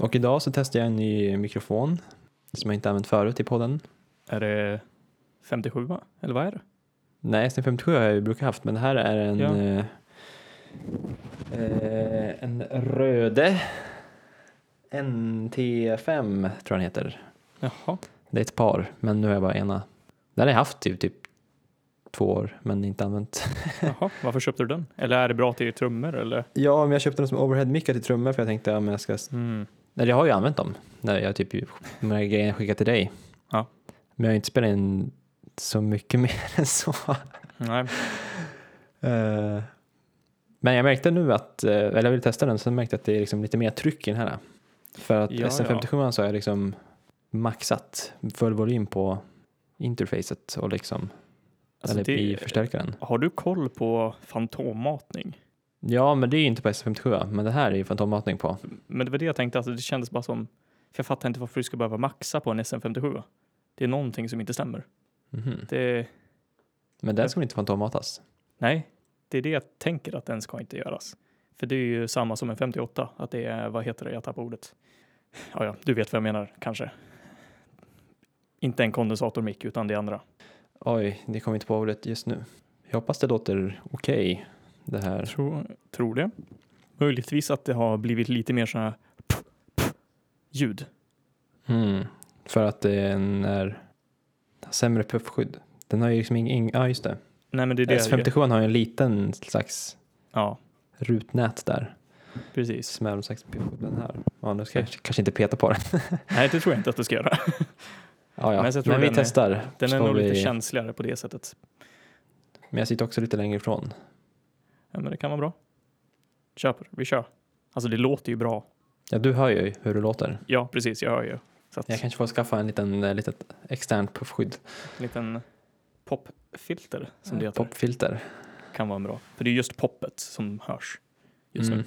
Och idag så testar jag en ny mikrofon som jag inte använt förut i podden. Är det 57 va? Eller vad är det? Nej, SM57 har jag ju brukat haft, men det här är en, Ja. eh, eh, en Röde NT5 tror jag den heter. Jaha. Det är ett par, men nu har jag bara ena. Den har jag haft typ, typ två år, men inte använt. Jaha. Varför köpte du den? Eller är det bra till trummor eller? Ja, men jag köpte den som overhead-mickar till trummor för jag tänkte att jag ska... Mm. Eller jag har ju använt dem när jag typ de här grejerna skickar till dig. Ja. Men jag har inte spelat in så mycket mer än så. Nej. Eh, Men jag märkte nu att, eh, eller jag ville testa den, så märkte jag att det är liksom lite mer tryck i den här. För att Ja, SM57 så har jag liksom maxat full volym på interfacet och liksom, Alltså eller det- i förstärkaren. Har du koll på fantommatning? Ja, men det är inte på SM57, men det här är ju fantommatning på. Men det var det jag tänkte, alltså det kändes bara som, för jag fattar inte varför du ska behöva maxa på en SM57. Det är någonting som inte stämmer. Mhm. Det, Men den ska väl inte fantommatas? nej, det är det jag tänker att den ska inte göras. För det är ju samma som en 58, att det är, vad heter det, jag tappar ordet. Ja, ja, du vet vad jag menar kanske. Inte en kondensatormick utan det andra. Oj, det kommer inte på ordet just nu. Jag hoppas det låter okej, det här. Tror, tror det. Möjligtvis att det har blivit lite mer sådana ljud. Mm. För att den är sämre puffskydd. Den har ju liksom ingen, ja just det. Nej, men det är det. S57 har ju en liten slags Ja, rutnät där. precis. Som är puffskydd. Den här. Ja, nu ska jag kanske inte peta på den. Nej, det tror jag inte att du ska göra. Ja, ja. Men jag tror Men vi den är- testar. Den är nog vi... lite känsligare på det sättet. Men jag sitter också lite längre ifrån. Ja, men det kan vara bra. Köper, vi kör. Alltså det låter ju bra. Ja, du hör ju hur det låter. Ja, precis, jag hör ju. Så att Jag kanske får skaffa en liten, eh, litet externt puffskydd. en liten popfilter som det heter Popfilter. kan vara bra. För det är just poppet som hörs just Mm. nu.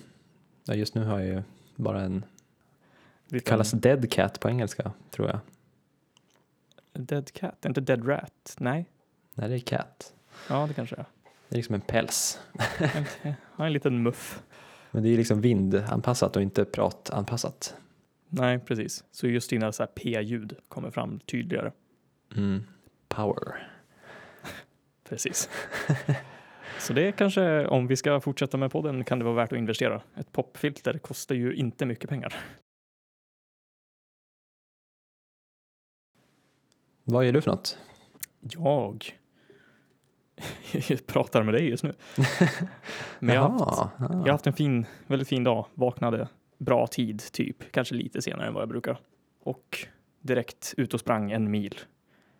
Ja, just nu har jag ju bara en, det kallas dead cat på engelska, tror jag. Dead cat, inte dead rat. Nej, Nej, det är cat. ja det kanske är. Det är liksom en päls. Ja, en liten muff. Men det är liksom vindanpassat och inte pratanpassat. Nej, precis. Så just dina så här p-ljud kommer fram tydligare. Mm. Power. Precis. Så det är kanske, om vi ska fortsätta med podden, kan det vara värt att investera. Ett popfilter kostar ju inte mycket pengar. Vad gör du för något? Jag pratar med dig just nu. Men jag har, haft, jag har haft en fin, väldigt fin dag. Vaknade bra tid, typ. Kanske lite senare än vad jag brukar. Och direkt ut och sprang en mil.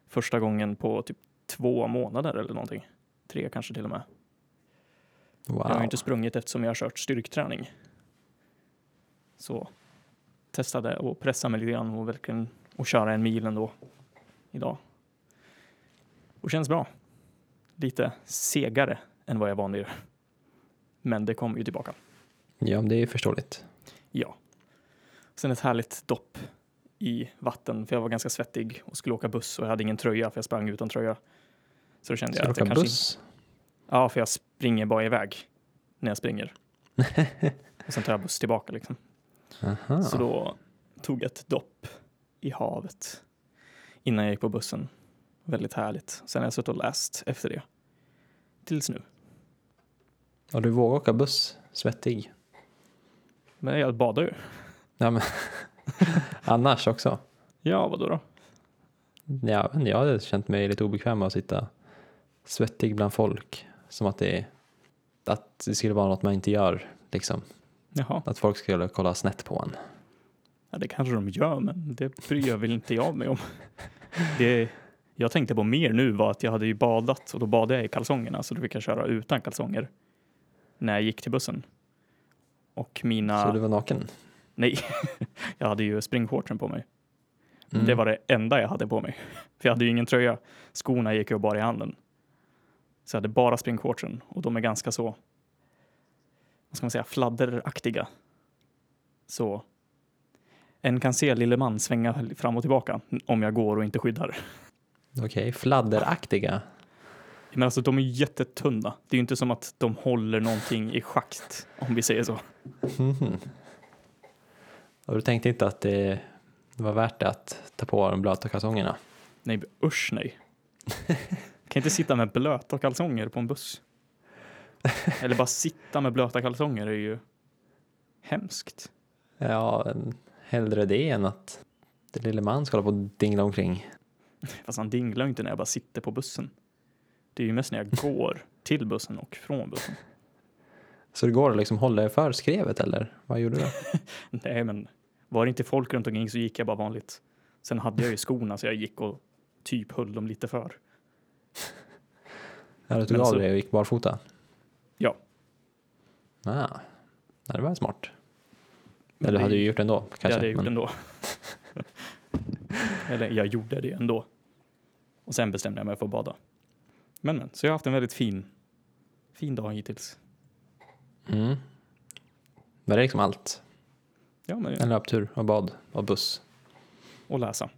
Första gången på typ två månader eller någonting. Tre kanske till och med. wow. Jag har inte sprungit eftersom jag har kört styrketräning. Så testade och pressa mig lite grann och verkligen och köra en mil ändå idag. Och känns bra. Lite segare än vad jag är van vid. Men det kommer ju tillbaka. Ja, det är förståeligt. Ja. Sen ett härligt dopp i vatten för jag var ganska svettig och skulle åka buss och jag hade ingen tröja för jag sprang utan tröja. Så då kände Ska jag att jag kanske buss? Ja, för jag springer bara iväg när jag springer. och sen tar jag buss tillbaka liksom. Aha. Så då tog jag ett dopp i havet innan jag gick på bussen. Väldigt härligt. Sen har jag suttit och läst efter det. Tills nu. Och du vågar åka buss svettig? Men jag badar ju. Ja, men annars också? Ja, vadå då? Ja, men jag hade känt mig lite obekväm med att sitta svettig bland folk. Som att det, att det skulle vara något man inte gör. Liksom. Jaha, Att folk skulle kolla snett på en. ja, det kanske de gör, men det bryr jag väl inte jag mig om. Det jag tänkte på mer nu var att jag hade ju badat och då badade jag i kalsongerna så då fick jag köra utan kalsonger när jag gick till bussen. Och mina... Så du var naken? Nej, jag hade ju springshortsen på mig. Mm. Det var det enda jag hade på mig. För jag hade ju ingen tröja. Skorna gick ju bara i handen. Så jag hade bara springshortsen och de är ganska så, vad ska man säga, fladderaktiga. Så en kan se lille man svänga fram och tillbaka om jag går och inte skyddar. Okej, fladderaktiga. Men alltså de är jättetunna. Det är ju inte som att de håller någonting i schakt, om vi säger så. Mhm. Och du tänkte inte att det var värt det att ta på de blöta kalsongerna? Nej, usch nej. kan inte sitta med blöta kalsonger på en buss. Eller bara sitta med blöta kalsonger är ju hemskt. Ja, hellre det än att den lille man ska hålla på och dingla omkring. Fast han dinglar inte när jag bara sitter på bussen. Det är ju mest när jag går till bussen och från bussen. Så det går att liksom hålla för skrevet eller vad gjorde du? Nej, men var det inte folk runt omkring så gick jag bara vanligt. Sen hade jag ju skorna så jag gick och typ höll dem lite för. Ja, du tog Men av så- dig och gick barfota? Ja. Ah, ja, det var smart. Eller du hade ju gjort det ändå kanske. det hade jag gjort men- ändå. Eller jag gjorde det ändå. Och sen bestämde jag mig för att bada. Men, men, så jag har haft en väldigt fin, fin dag hittills. Mm. Var det liksom allt? Ja, men, En löptur och bad och buss och läsa.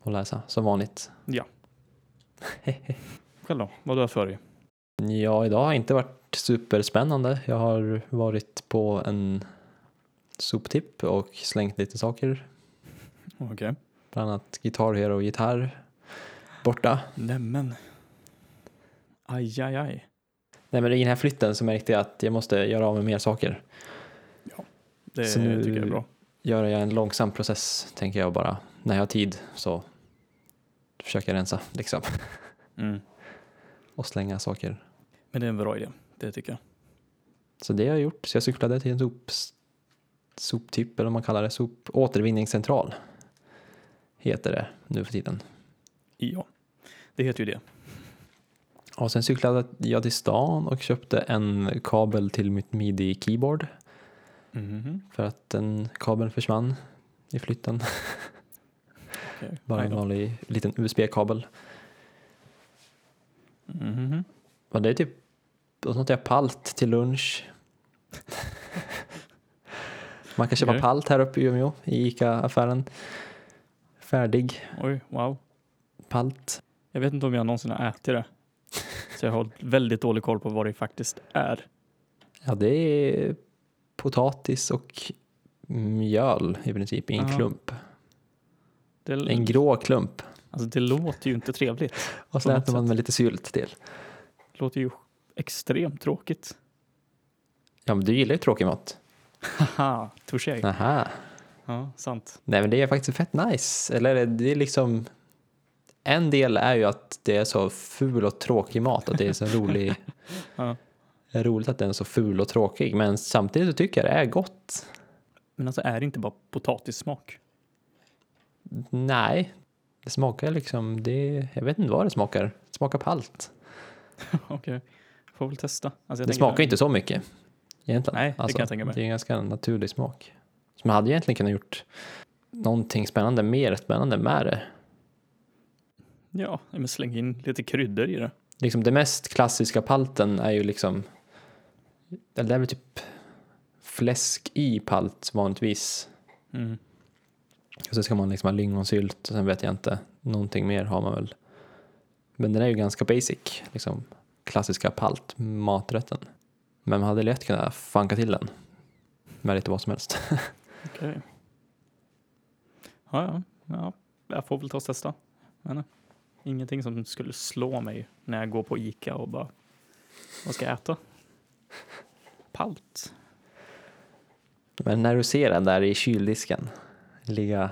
och läsa som vanligt. Själv då? Vad har du haft för dig? Ja, idag har inte varit superspännande. Jag har varit på en soptipp och slängt lite saker. Okej. Bland annat Guitar Hero och gitarr borta. Nämen. Aj, aj, aj. Nej, men i den här flytten så märkte jag att jag måste göra av med mer saker. Det Så nu- tycker jag är bra. Göra en långsam process, tänker jag bara. När jag har tid så försöker jag rensa liksom Mm. och slänga saker. Men det är en bra idé. Det tycker jag. Så det har jag gjort. Så jag cyklade till en sop, soptipp, eller vad man kallar det, sop, återvinningscentral. Heter det nu för tiden. Ja, det heter ju det. Och sen cyklade jag till stan och köpte en kabel till mitt midi-keyboard. Mhm. För att den kabeln försvann i flytten. Okej. Bara en vanlig liten USB-kabel. Mhm. Och det är typ och sånt jag palt till lunch. Man kan köpa Okej. palt här uppe i Umeå i ICA-affären. Färdig Oj, wow. palt. Jag vet inte om jag någonsin har ätit det. Så jag har väldigt dålig koll på vad det faktiskt är. Ja, det är potatis och mjöl i princip i en Aha. klump. Det, En grå klump. alltså det låter ju inte trevligt. Och så äter man med lite sylt till. Det låter ju extremt tråkigt. Ja, men du gillar ju tråkig mat. Haha, touché. Aha. Ja, sant. Nej, men det är faktiskt fett nice. Eller det är liksom... En del är ju att det är så ful och tråkig mat. Att det är så rolig... Ja. Roligt att den är så ful och tråkig. Men samtidigt så tycker jag det är gott. Men alltså är det inte bara potatissmak? Nej, det smakar liksom... Det, jag vet inte vad det smakar. Det smakar på allt. Okej, får väl testa. Alltså, Det smakar inte så mycket. Egentligen. Nej, det Alltså, kan jag tänka mig. Det är en ganska naturlig smak. Så man hade egentligen kunnat gjort någonting spännande, mer spännande med det. Ja, men släng in lite kryddor i det. Liksom det mest klassiska palten är ju liksom, det är väl typ fläsk i palt vanligtvis. Mm. Och så ska man liksom ha lingonsylt och sen vet jag inte, någonting mer har man väl. Men den är ju ganska basic, liksom klassiska palt, maträtten. Men man hade lätt kunnat fanka till den med lite vad som helst. Okej. Ja, ja, ja, jag får väl ta och testa. Men, nej. Ingenting som skulle slå mig när jag går på Ica och bara, vad ska jag äta? Palt. Men när du ser den där i kyldisken ligga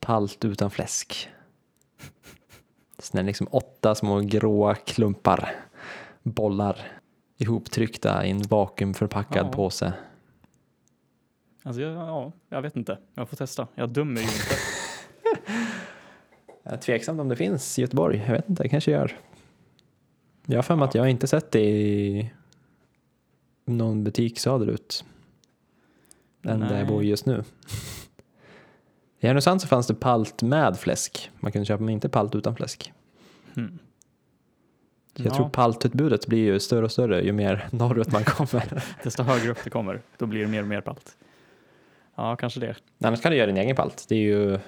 palt utan fläsk. Är det liksom åtta små gråa klumpar, bollar ihoptryckta i en vakuumförpackad Ja. påse. Alltså, jag, ja, jag vet inte. Jag får testa. Jag dömer ju inte. Jag är tveksam om det finns i Göteborg. Jag vet inte, det kanske gör. Jag har för mig att jag inte sett det i någon butik söderut. Än där jag bor just nu. I Härnösand så fanns det palt med fläsk. Man kunde köpa men inte palt utan fläsk. Hmm. Jag Ja. tror paltutbudet blir ju större och större ju mer norrut man kommer. Desto högre upp det kommer, då blir det mer och mer palt. Ja, kanske det. Annars kan du göra din egen palt. Det är ju,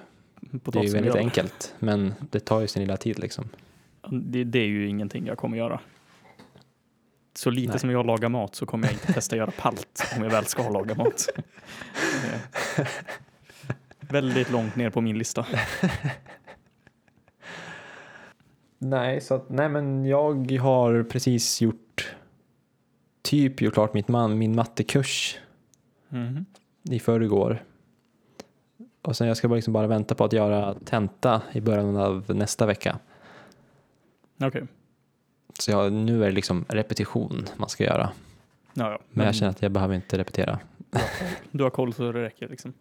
det är ju väldigt enkelt. Men det tar ju sin lilla tid liksom. Det, det är ju ingenting jag kommer göra. så lite Nej. som jag lagar mat så kommer jag inte testa att göra palt om jag väl ska laga mat. Eh, Väldigt långt ner på min lista. Nej, så att, nej men jag har precis gjort typ gjort klart mitt man, min mattekurs Mhm. i förrgår. Och sen jag ska bara, liksom bara vänta på att göra tenta i början av nästa vecka. Okej, Så jag, nu är det liksom repetition man ska göra. ja, ja. Men jag känner att jag behöver inte repetera. du har koll så det räcker liksom.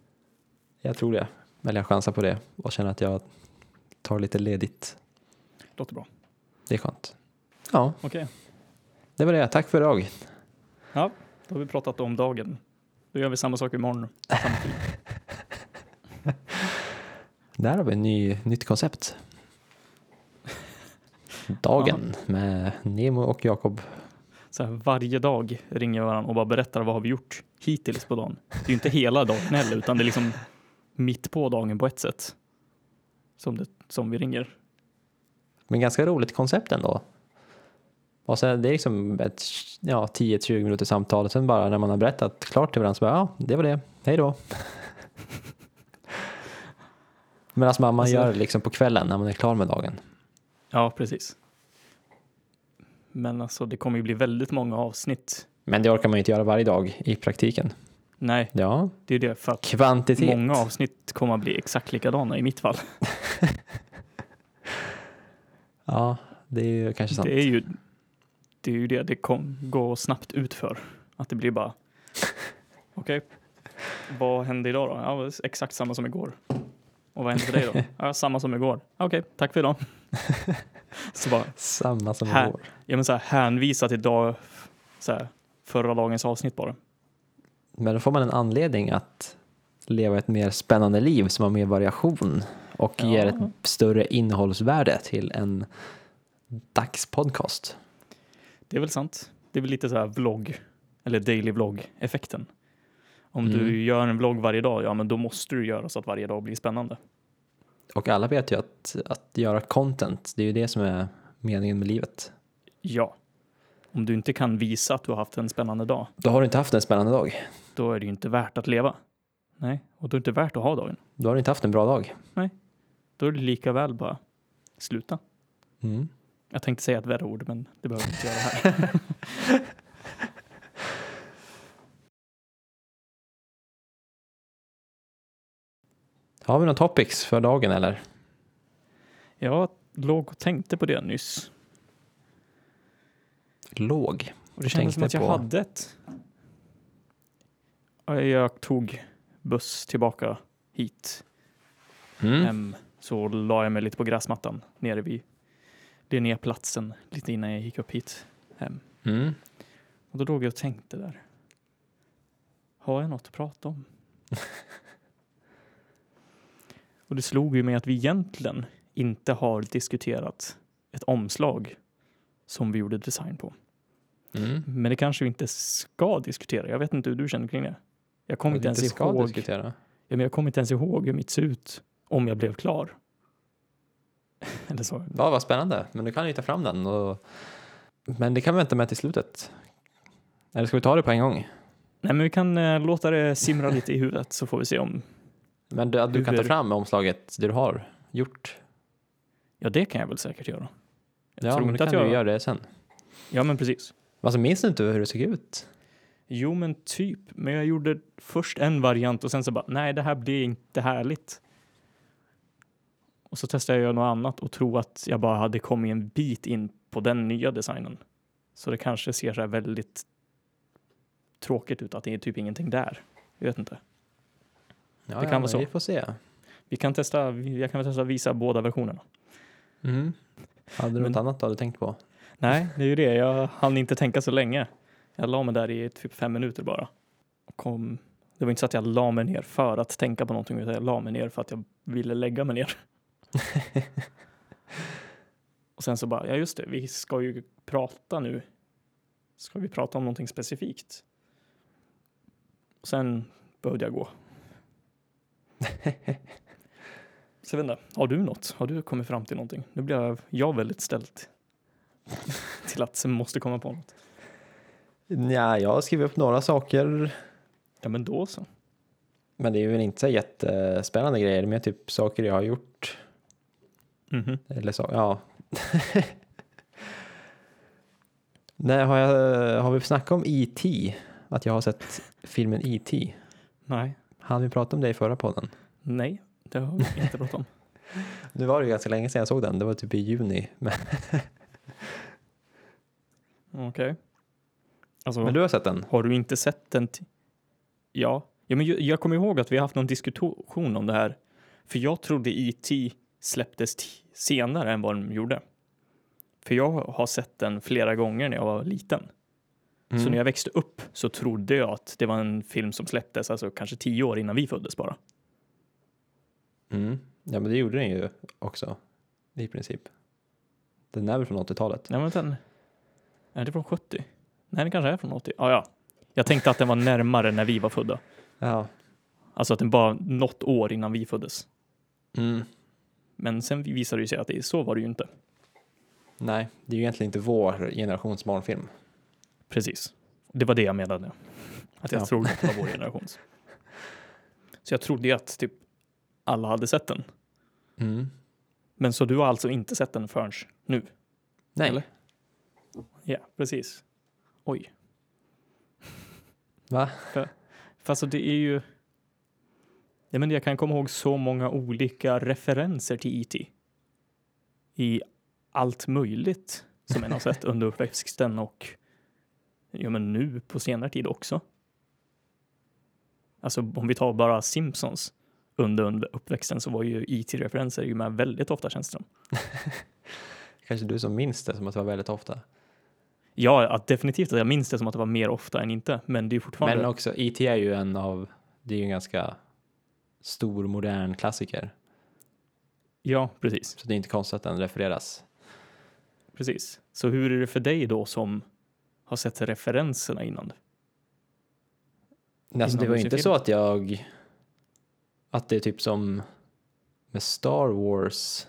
Jag tror det. Eller jag chansar på det och känner att jag tar lite ledigt. Låter bra. Det är skönt. Ja, Okej, det var det. Tack för idag. då har vi pratat om dagen. Då gör vi samma sak imorgon. Tid. Där har vi en ny, nytt koncept. Dagen med Nemo och Jakob. Så här, varje dag ringer varandra och bara berättar vad har vi gjort hittills på dagen. Det är ju inte hela dagen heller, utan det är liksom mitt på dagen på ett sätt. Som, det, som vi ringer. Men ganska roligt koncept ändå. Och sen det är liksom ett ja, 10-20 minuters samtal och sen bara när man har berättat klart till varandra så bara ja, det var det. Hej då. Men alltså man, man Alltså- gör det liksom på kvällen när man är klar med dagen. Ja, precis. Men alltså, det kommer ju bli väldigt många avsnitt. Men det orkar man ju inte göra varje dag i praktiken. Nej, Ja, det är det. För att kvantitet. många avsnitt kommer att bli exakt likadana i mitt fall. Ja, det är ju kanske sant. Det är ju det, är ju det. det kom, går snabbt ut för. Att det blir bara, okej, vad hände idag då? Ja, exakt samma som igår. Och vad hände för dig då? Ja, samma som igår. Okej, tack för idag. Så bara, Samma som Här. igår. ja men så här, hänvisa till dag, så här, förra dagens avsnitt bara. Men då får man en anledning att leva ett mer spännande liv som har mer variation och Ja. ger ett större innehållsvärde till en dagspodcast. Det är väl sant. Det är väl lite så här vlogg, eller daily vlogg-effekten. Om Mm. du gör en vlogg varje dag, ja men då måste du göra så att varje dag blir spännande. Och alla vet ju att, att göra content, det är ju det som är meningen med livet. Ja. Om du inte kan visa att du har haft en spännande dag, Då har du inte haft en spännande dag. då är det ju inte värt att leva. Nej, och då är det inte värt att ha dagen. Då har du inte haft en bra dag. Då är det lika väl bara sluta. Mm. Jag tänkte säga ett värre ord, men det behöver jag inte göra här. Har vi några topics för dagen eller? Jag låg och tänkte på det nyss. Låg. Och det kändes som att jag på- hade ett. Ja, Jag tog buss tillbaka hit. Mm. Hem, så la jag mig lite på gräsmattan nere vid Linnéplatsen lite innan jag gick upp hit hem. Mm. Och då låg jag och tänkte där. Har jag något att prata om? och det slog ju mig att vi egentligen inte har diskuterat ett omslag som vi gjorde design på. Mm. Men det kanske vi inte ska diskutera. Jag vet inte hur du känner kring det. Jag kommer inte ens ska ihåg. diskutera. Ja, men jag kommer inte ens ihåg hur mitt ser ut om jag blev klar. Eller så. Ja, vad spännande. Men du kan ju ta fram den. Och... Men det kan vi vänta med till slutet. Eller ska vi ta det på en gång? Nej, men vi kan eh, låta det simra lite i huvudet så får vi se om. Men du, du kan ta fram omslaget du har gjort. Ja, det kan jag väl säkert göra. Jag ja, tror men inte då att kan jag... du göra det sen. Ja, men precis. Alltså minns du inte hur det såg ut? Jo, men typ. Men jag gjorde först en variant och sen så bara, nej, det här blir inte härligt. Och så testade jag något annat och tror att jag bara hade kommit en bit in på den nya designen. Så det kanske ser så här väldigt tråkigt ut att det är typ ingenting där. Jag vet inte. Ja, Det kan ja, vara så. Vi får se. Vi kan testa, jag kan väl testa visa båda versionerna. Mm. Hade du Men- något annat du hade tänkt på? Nej, det är ju det. Jag hann inte tänka så länge. Jag la mig där i typ fem minuter bara. Och kom, det var inte så att jag la mig ner för att tänka på någonting, utan jag la mig ner för att jag ville lägga mig ner. och sen så bara, ja just det, vi ska ju prata nu. Ska vi prata om någonting specifikt? Och sen behövde jag gå. Så jag vet inte, har du något? Har du kommit fram till någonting? Nu blir jag, jag väldigt ställd till att sen måste komma på något. Ja, jag har skrivit upp några saker, Ja, men då så. men det är väl inte så jättespännande grejer, mer typ saker jag har gjort. Mhm. Eller så, ja. Nej, har, jag, har vi snackat om E.T.? Att jag har sett filmen E.T.? Nej. Han vi pratade om det i förra podden. Nej, det har vi inte pratat om. Nu var det ju ganska länge sedan jag såg den, det var typ i juni. Okej. Alltså, men du har sett den? har du inte sett den? Ja. ja men ju- jag kommer ihåg att vi har haft någon diskussion om det här. För jag trodde E.T. släpptes t- senare än vad den gjorde. För jag har sett den flera gånger när jag var liten. Så när jag växte upp så trodde jag att det var en film som släpptes, alltså kanske tio år innan vi föddes bara. Mm. Ja, men det gjorde den ju också, i princip. Den är väl från 80-talet? Nej, men den... Är det från 70? Nej, den kanske är från 80. Ja, ja. Jag tänkte att den var närmare när vi var födda. Ja. Alltså att den var något år innan vi föddes. Mm. Men sen visade det sig att det, så var det ju inte. Nej, det är ju egentligen inte vår generations barnfilm. Precis. Det var det jag menade. Att jag Ja. trodde att det var vår generations. Så jag trodde ju att typ alla hade sett den. Mm. Men så du har alltså inte sett den förrän nu? Nej. Eller? Ja, precis. Oj. Va? Fast alltså det är ju... Ja, men jag kan komma ihåg så många olika referenser till E.T. I allt möjligt som en har sett under uppväxten och ja, men nu på senare tid också. Alltså om vi tar bara Simpsons under, under uppväxten så var ju E.T. referenser ju med väldigt ofta känns det som. Kanske du som minns det som att det var väldigt ofta. Ja, att definitivt att jag minns det som att det var mer ofta än inte, men det är fortfarande... Men också, E.T. är ju en av, det är ju en ganska stor modern klassiker. Ja, precis. Så det är inte konstigt att den refereras. Precis. Så hur är det för dig då som har sett referenserna innan? Alltså, det var inte film. så att jag, att det är typ som med Star Wars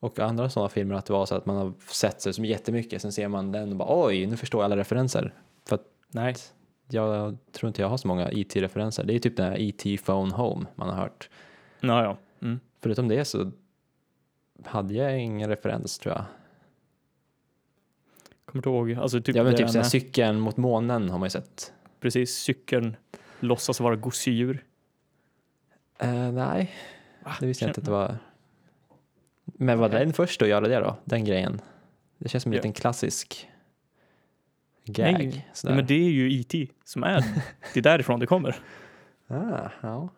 och andra sådana filmer att det var så att man har sett sig som jättemycket, sen ser man den och bara oj, nu förstår jag alla referenser. För att Nej, jag tror inte jag har så många IT-referenser. Det är typ den här IT Phone Home man har hört. ja, ja. Mm. Förutom det så hade jag ingen referens tror jag. Kommer du ihåg? Alltså typ, ja men typ så här, med- cykeln mot månen har man ju sett. precis, cykeln låtsas vara gosedjur. Eh, nej, Va? det visste jag inte att det var. Men var den först att göra det då? Den grejen? Det känns som en Ja. liten klassisk gag. Nej, sådär. Men det är ju E.T. som är, det är därifrån det kommer. ah, ja.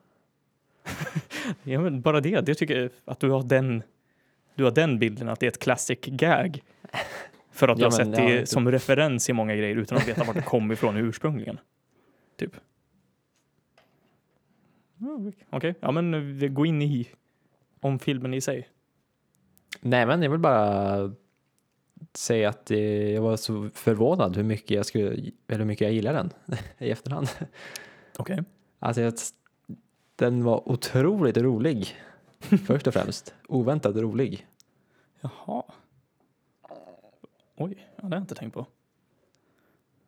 Ja, men bara det, det tycker jag att du har den, du har den bilden att det är ett classic gag. För att Ja, har men, sett det typ. som referens i många grejer utan att veta vart det kom ifrån ursprungligen. Typ. Okej, ja men vi går in i om filmen i sig. Nej men jag vill bara säga att det, jag var så förvånad hur mycket jag skulle, eller hur mycket jag gillar den i efterhand. Okej. Alltså jag, den var otroligt rolig först och främst. Oväntat rolig. Jaha. Oj, ja, det har jag inte tänkt på.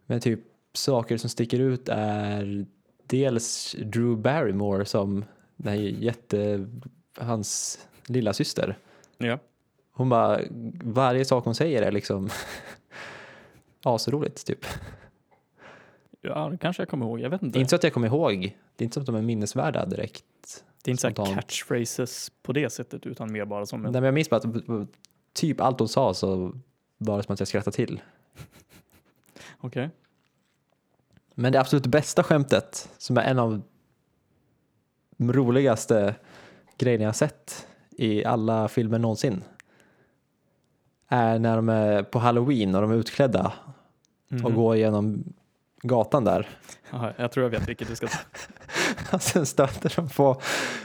Men typ saker som sticker ut är dels Drew Barrymore som den här jätte, hans lilla syster. Ja. Hon bara, varje sak hon säger är liksom asroligt typ. Ja, det kanske jag kommer ihåg. Jag vet inte. Inte så att jag kommer ihåg, det är inte som att de är minnesvärda direkt. det är inte så catchphrases på det sättet utan mer bara som Nej, en... men jag minns bara att typ allt hon sa så det som att jag skrattade till. Okej. Men det absolut bästa skämtet, som är en av de roligaste grejerna jag sett i alla filmer någonsin, är när de är på halloween och de är utklädda och Mhm. går genom gatan där. Jaha, jag tror jag vet vilket du ska ta. Och sen stöter de på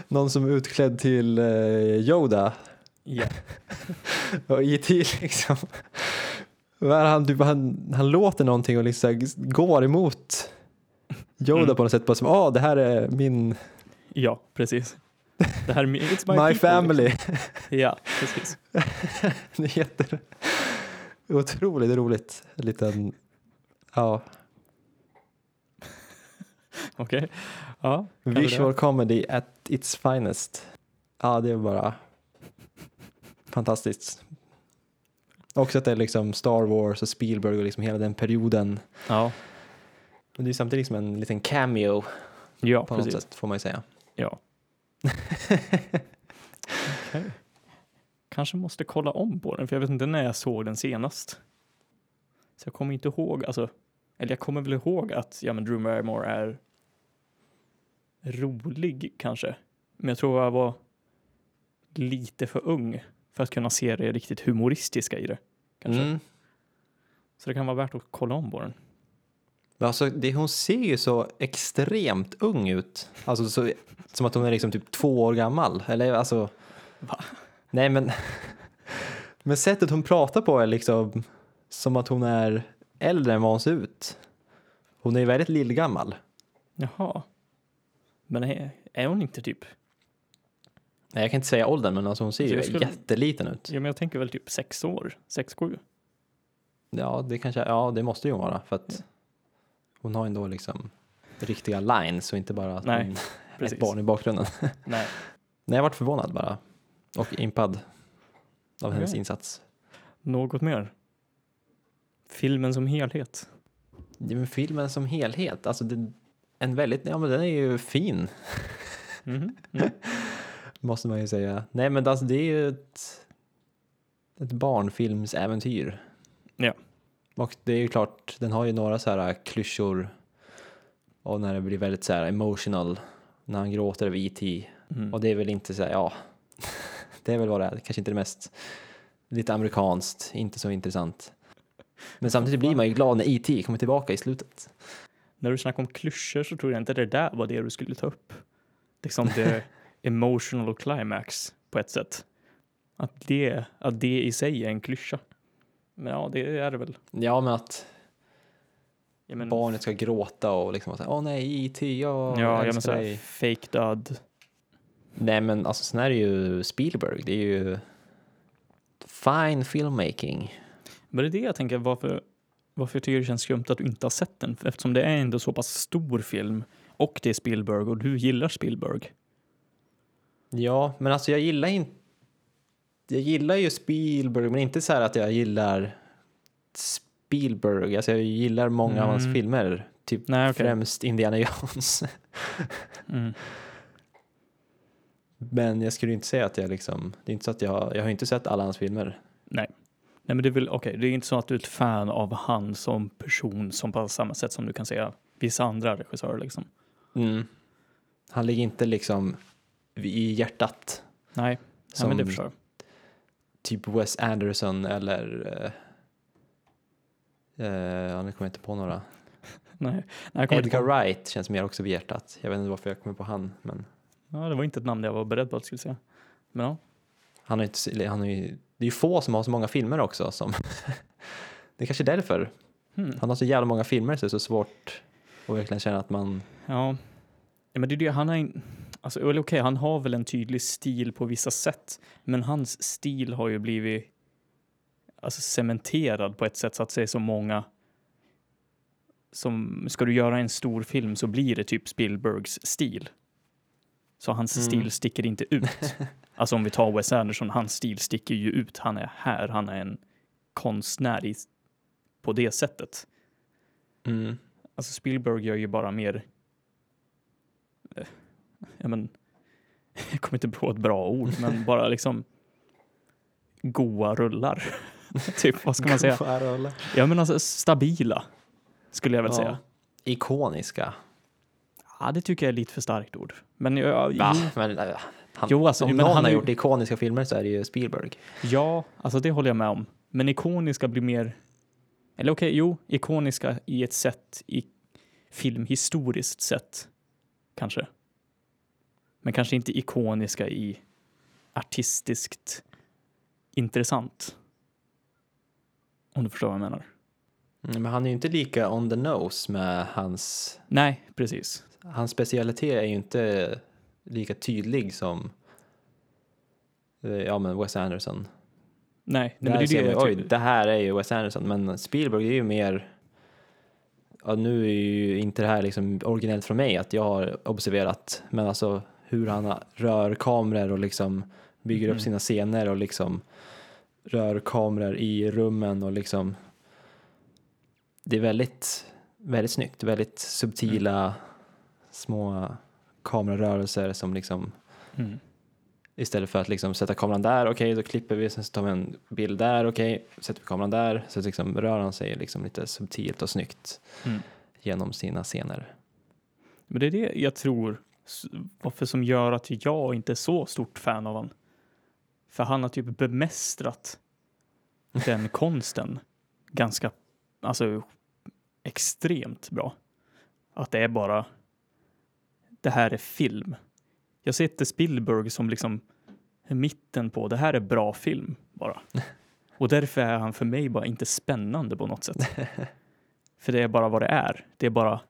någon som är utklädd till eh, Yoda Ja. och E.T. liksom. Han, typ, han, han låter någonting och liksom går emot Yoda Mm. på något sätt. Bara som, ah, det här är min, ja, precis. Det här är min, it's my, my, people, family. Liksom. Ja, precis. det är jätte, otroligt roligt. En liten Ja, Okej. Ja. kan du visual comedy at its finest. Ja, det är bara fantastiskt. Också att det är liksom Star Wars och Spielberg och liksom hela den perioden. Ja, Men det är samtidigt liksom en liten cameo ja på något precis. sätt får man ju säga. Ja. Okej. Kanske måste kolla om på den, för jag vet inte när jag såg den senast. Så jag kommer inte ihåg, alltså, eller jag kommer väl ihåg att ja, men Drew Barrymore är rolig kanske. Men jag tror jag var lite för ung för att kunna se det riktigt humoristiska i det. Kanske. Mm. Så det kan vara värt att kolla om på den. Alltså, det, hon ser ju så extremt ung ut. Alltså så, som att hon är liksom typ två år gammal. Eller alltså... Va? Nej men... Men sättet hon pratar på är liksom som att hon är äldre än vad hon ser ut. Hon är ju väldigt lillgammal. Jaha. Men är, är hon inte typ Nej, jag kan inte säga åldern, men alltså hon ser Alltså, ju jag skulle- jätteliten ut. Ja, men jag tänker väl typ sex år, sex, sju. Ja, det kanske, ja, det måste ju vara för att hon har ändå liksom riktiga lines och inte bara att Nej, hon precis. ett barn i bakgrunden. Nej. Nej, jag varit förvånad bara och impad av hennes Okej. insats. Något mer? Filmen som helhet. Ja, men filmen som helhet, alltså det, en väldigt, ja men den är ju fin, Mhm. Mm. Måste man ju säga. Nej men alltså det är ju ett, ett barnfilmsäventyr. Ja. Och det är ju klart, den har ju några så här klyschor och när det blir väldigt så här emotional, när han gråter över E.T. Mm. Och det är väl inte så här, ja, det är väl vad det är, kanske inte det mest, lite amerikanskt, inte så intressant. Men samtidigt blir man ju glad när E.T. kommer tillbaka i slutet. När du snackar om klyschor så tror jag inte det där var det du skulle ta upp. Liksom det emotional climax på ett sätt. Att det, att det i sig är en klyscha. Men ja, det är det väl. Ja, men att Ja, men, barnet ska gråta och liksom åh nej, E.T. jag ja, ja men såhär fake död. Nej, men alltså sen är det ju Spielberg, det är ju fine filmmaking. Men det är det jag tänker, varför, varför jag tycker det känns skumt att du inte har sett den. Eftersom det är ändå så pass stor film och det är Spielberg och du gillar Spielberg. Ja, men alltså jag gillar inte jag gillar ju Spielberg, men inte så här att jag gillar Spielberg. Alltså jag gillar många av hans Mm. filmer, typ Nej, okej. främst Indiana Jones. Mm. men jag skulle inte säga att jag liksom, det är inte så att jag, jag har inte sett alla hans filmer. Nej. Nej, men det är väl okej. Det är inte så att du är ett fan av han som person som på samma sätt som du kan säga vissa andra regissörer liksom. Mm. Han ligger inte liksom i hjärtat Nej, ja, som men det förstår jag. typ Wes Anderson eller eh, eh, ja, nu kommer jag inte på några. Nej, nej Edgar på. Wright känns mer också vid hjärtat. Jag vet inte varför jag kommer på han, men Ja, det var inte ett namn jag var beredd på att skulle säga. Men ja, han har inte, han har ju, det är ju få som har så många filmer också som det är kanske är därför. hmm. Han har så jävla många filmer så det är så svårt att verkligen känna att man, ja. ja men det är det, han har in, alltså okej, han har väl en tydlig stil på vissa sätt, men hans stil har ju blivit alltså cementerad på ett sätt så att säga så många som, ska du göra en stor film så blir det typ Spielbergs stil. Så hans Mm. stil sticker inte ut. Alltså om vi tar Wes Anderson, hans stil sticker ju ut. Han är här, han är en konstnär i, på det sättet. mm, Alltså Spielberg gör ju bara mer, eh, ja men, jag kommer inte på ett bra ord, men bara liksom goa rullar. typ, vad ska man säga? Ja men alltså stabila, skulle jag väl Ja. säga. Ikoniska. Ja, det tycker jag är lite för starkt ord. Men ja, Va? jo, Men, äh, han, Jo, alltså, om men någon han har gjort ikoniska filmer så är det ju Spielberg. ja, alltså det håller jag med om. Men ikoniska blir mer, eller okej, jo, ikoniska i ett sätt, i filmhistoriskt sätt, kanske. Men kanske inte ikoniska i artistiskt intressant. Om du förstår vad jag menar. Mm, Men han är ju inte lika on the nose med hans, Nej, precis. hans specialitet är ju inte lika tydlig som eh, ja men Wes Anderson. Nej, nej men det är det jag oj, det här är ju Wes Anderson, men Spielberg är ju mer ja, nu är ju inte det här liksom originellt från mig att jag har observerat, men alltså hur han rör kameror och liksom bygger Mm. upp sina scener och liksom rör kameror i rummen och liksom det är väldigt, väldigt snyggt, väldigt subtila små kamerarörelser som liksom Mm. Istället för att liksom sätta kameran där, okej då klipper vi, sen så tar vi en bild där, okej, sätter vi kameran där, så liksom rör han sig liksom lite subtilt och snyggt Mm. genom sina scener. Men det är det jag tror varför som gör att jag inte är så stort fan av han. För han har typ bemästrat den konsten ganska, alltså extremt bra. Att det är bara, det här är film. Jag sätter Spielberg som liksom mitten på, det här är bra film bara. Och därför är han för mig bara inte spännande på något sätt. För det är bara vad det är. Det är bara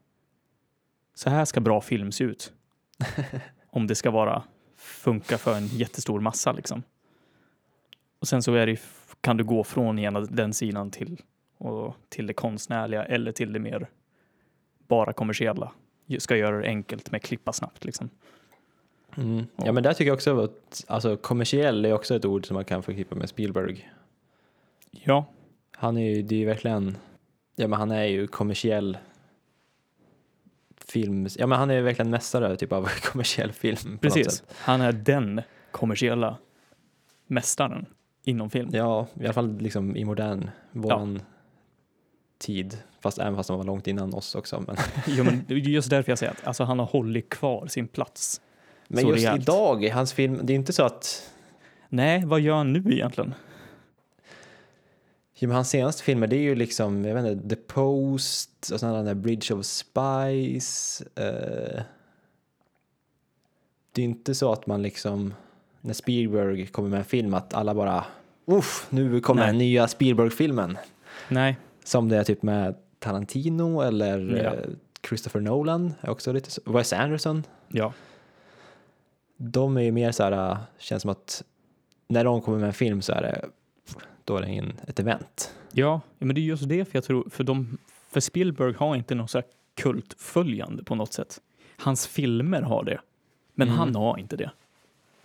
så här ska bra film se ut. Om det ska vara funka för en jättestor massa liksom. Och sen så är det, kan du gå från ena den sidan till, och, till det konstnärliga eller till det mer bara kommersiella. Ska göra det enkelt med klippa snabbt liksom. Mm. Ja men där tycker jag också att alltså, kommersiell är också ett ord som man kan förknippa med Spielberg. Ja, Han är ju, det är ju verkligen, ja men han är ju kommersiell film, ja men han är verkligen mästare typ av kommersiell film. precis. Han är den kommersiella mästaren inom film. Ja, i alla fall liksom i modern, våran tid. Fast även fast han var långt innan oss också. Men, Jo, men just därför jag säger att alltså, han har hållit kvar sin plats. men just rejält. idag, i hans film, det är inte så att Nej, vad gör han nu egentligen? Ja, men hans senaste filmer det är ju liksom, jag vet inte, The Post och sen den där Bridge of Spies. eh. det är inte så att man liksom, när Spielberg kommer med en film, att alla bara, uff, nu kommer Nej. den nya Spielberg-filmen. Nej, Som det är typ med Tarantino eller Ja. eh, Christopher Nolan, är också lite så, Wes Anderson. ja, De är ju mer så här, äh, känns som att när de kommer med en film så är det, då är det en, ett event. Ja, men det är just det för jag tror, för, de, för Spielberg har inte något så här kultföljande på något sätt. Hans filmer har det, men Mm. han har inte det.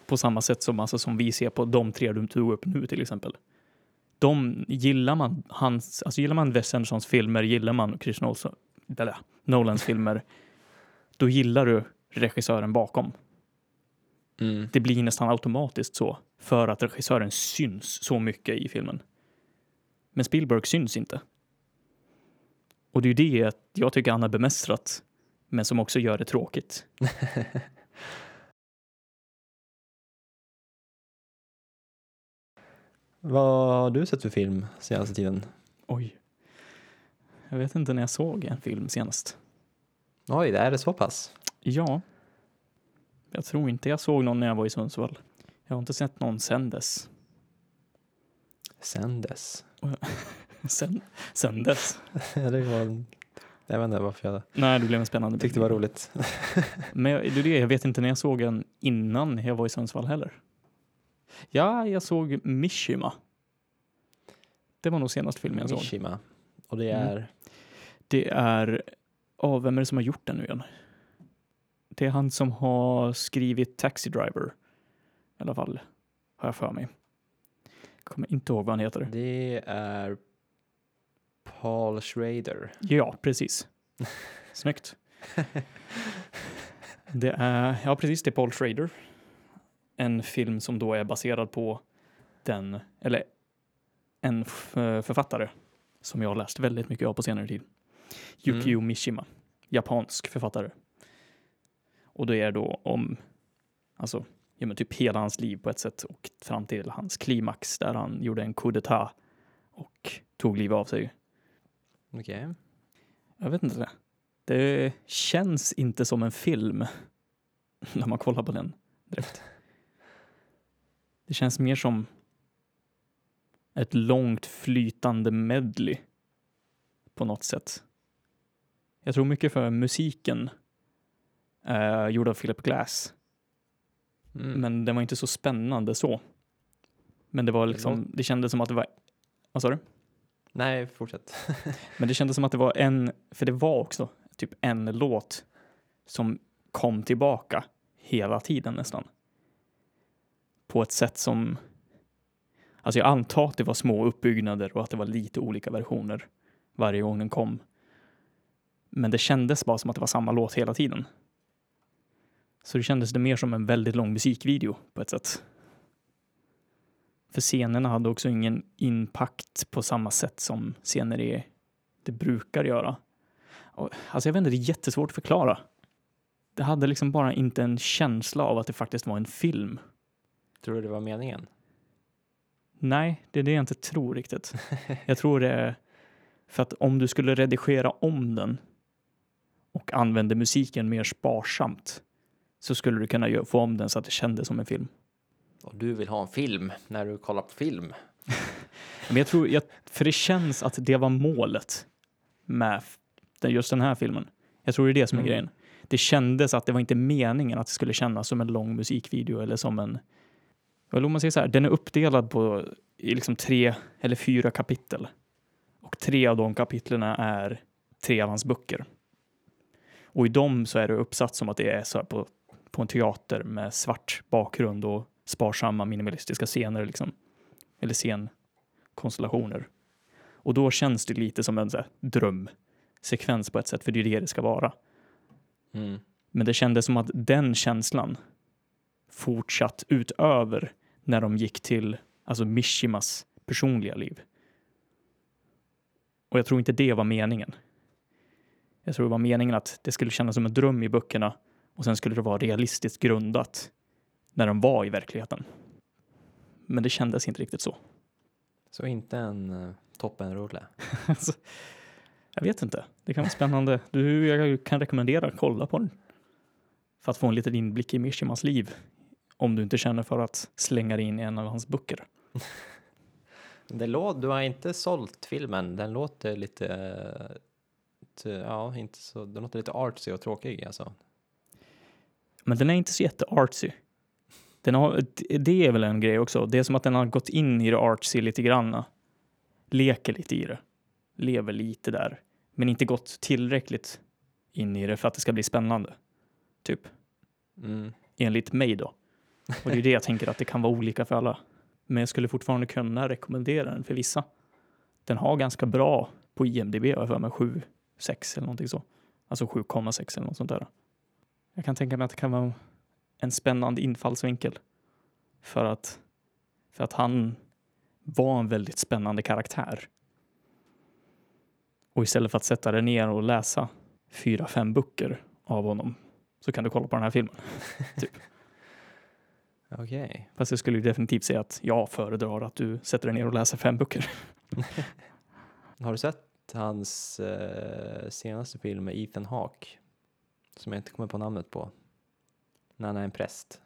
På samma sätt som, alltså, som vi ser på de tre du tog upp nu till exempel. De gillar man hans, alltså gillar man Wes Andersons filmer, gillar man Chris Nolson, eller, Nolans filmer, då gillar du regissören bakom. Mm. Det blir nästan automatiskt så för att regissören syns så mycket i filmen. Men Spielberg syns inte. Och det är ju det jag tycker han har bemästrat, men som också gör det tråkigt. Vad har du sett för film senaste tiden? Oj. Jag vet inte när jag såg en film senast. Oj, det är det så pass? Ja. Jag tror inte jag såg någon när jag var i Sundsvall. Jag har inte sett någon sen dess. Sen dess. Sen, sen dess? Det var, jag vet inte varför jag Nej, det blev en spännande tyckte det var roligt. Men jag, det är det, jag vet inte när jag såg en innan jag var i Sundsvall heller. Ja, jag såg Mishima. Det var nog senaste filmen jag såg. Mishima. Och det Mm. är, Det är, oh, vem är det som har gjort den nu igen? Det är han som har skrivit Taxi Driver. I alla fall, har jag för mig. Kommer inte ihåg vad han heter. det är Paul Schrader. Ja, precis. Snyggt. Det är, ja precis, det är Paul Schrader. En film som då är baserad på den, eller en f- författare som jag har läst väldigt mycket av på senare tid. Yukio Mishima, japansk författare. Och det är då om, alltså, ja men typ hela hans liv på ett sätt och fram till hans klimax där han gjorde en coup d'etat och tog livet av sig. Okej. Jag vet inte. Det känns inte som en film när man kollar på den direkt. Det känns mer som ett långt flytande medley på något sätt. Jag tror mycket för musiken eh, gjord av Philip Glass, Mm. men den var inte så spännande så. Men det var liksom, det kändes som att det var, vad sa du? Nej, fortsätt. Men det kändes som att det var en, för det var också typ en låt som kom tillbaka hela tiden nästan. På ett sätt som, alltså jag antar att det var små uppbyggnader och att det var lite olika versioner varje gång den kom. Men det kändes bara som att det var samma låt hela tiden. Så det kändes det mer som en väldigt lång musikvideo på ett sätt. För scenerna hade också ingen impact på samma sätt som scener är, det brukar göra. Alltså jag vet inte, det är jättesvårt att förklara. Det hade liksom bara inte en känsla av att det faktiskt var en film. Tror du det var meningen? Nej, det är det jag inte tror riktigt. Jag tror det är för att om du skulle redigera om den och använde musiken mer sparsamt så skulle du kunna få om den så att det kändes som en film. Och du vill ha en film när du kollar på film? Men jag tror, jag, för det känns att det var målet med just den här filmen. Jag tror det är det som är Mm. grejen. Det kändes att det var inte meningen att det skulle kännas som en lång musikvideo eller som en... Eller om man säger så här, den är uppdelad på i liksom tre eller fyra kapitel. Och tre av de kapitlen är tre av hans böcker. Och i dem så är det uppsatt som att det är så på, på en teater med svart bakgrund och sparsamma minimalistiska scener liksom. Eller scenkonstellationer. Och då känns det lite som en så här, drömsekvens på ett sätt, för det är det det ska vara. Mm. Men det kändes som att den känslan fortsatt utöver när de gick till alltså Mishimas personliga liv. Och jag tror inte det var meningen. Jag tror det var meningen att det skulle kännas som en dröm i böckerna och sen skulle det vara realistiskt grundat när de var i verkligheten. Men det kändes inte riktigt så. Så inte en uh, toppenrulle? Alltså, jag vet inte. Det kan vara spännande. Du, jag kan rekommendera att kolla på den. För att få en liten inblick i Mishimans liv. Om du inte känner för att slänga dig in i en av hans böcker. Det lå- du har inte sålt filmen, den låter lite, eh, ja, inte så, den låter lite artsy och tråkig alltså. Men den är inte så jätteartsy. Den har, det är väl en grej också. Det är som att den har gått in i det artsy lite grann. Leker lite i det. Lever lite där. Men inte gått tillräckligt in i det för att det ska bli spännande. Typ. Mm. enligt mig då. Och det är det jag tänker att det kan vara olika för alla. Men jag skulle fortfarande kunna rekommendera den för vissa. Den har ganska bra på IMDB, har jag för mig 7, 6 eller någonting så. Alltså 7,6 eller något sånt där. Jag kan tänka mig att det kan vara en spännande infallsvinkel. För att, för att han var en väldigt spännande karaktär. Och istället för att sätta dig ner och läsa fyra, fem böcker av honom så kan du kolla på den här filmen. Okej. Fast jag skulle definitivt säga att jag föredrar att du sätter dig ner och läser fem böcker. Har du sett hans eh, senaste film med Ethan Hawke? Som jag inte kommer på namnet på. När han är en präst.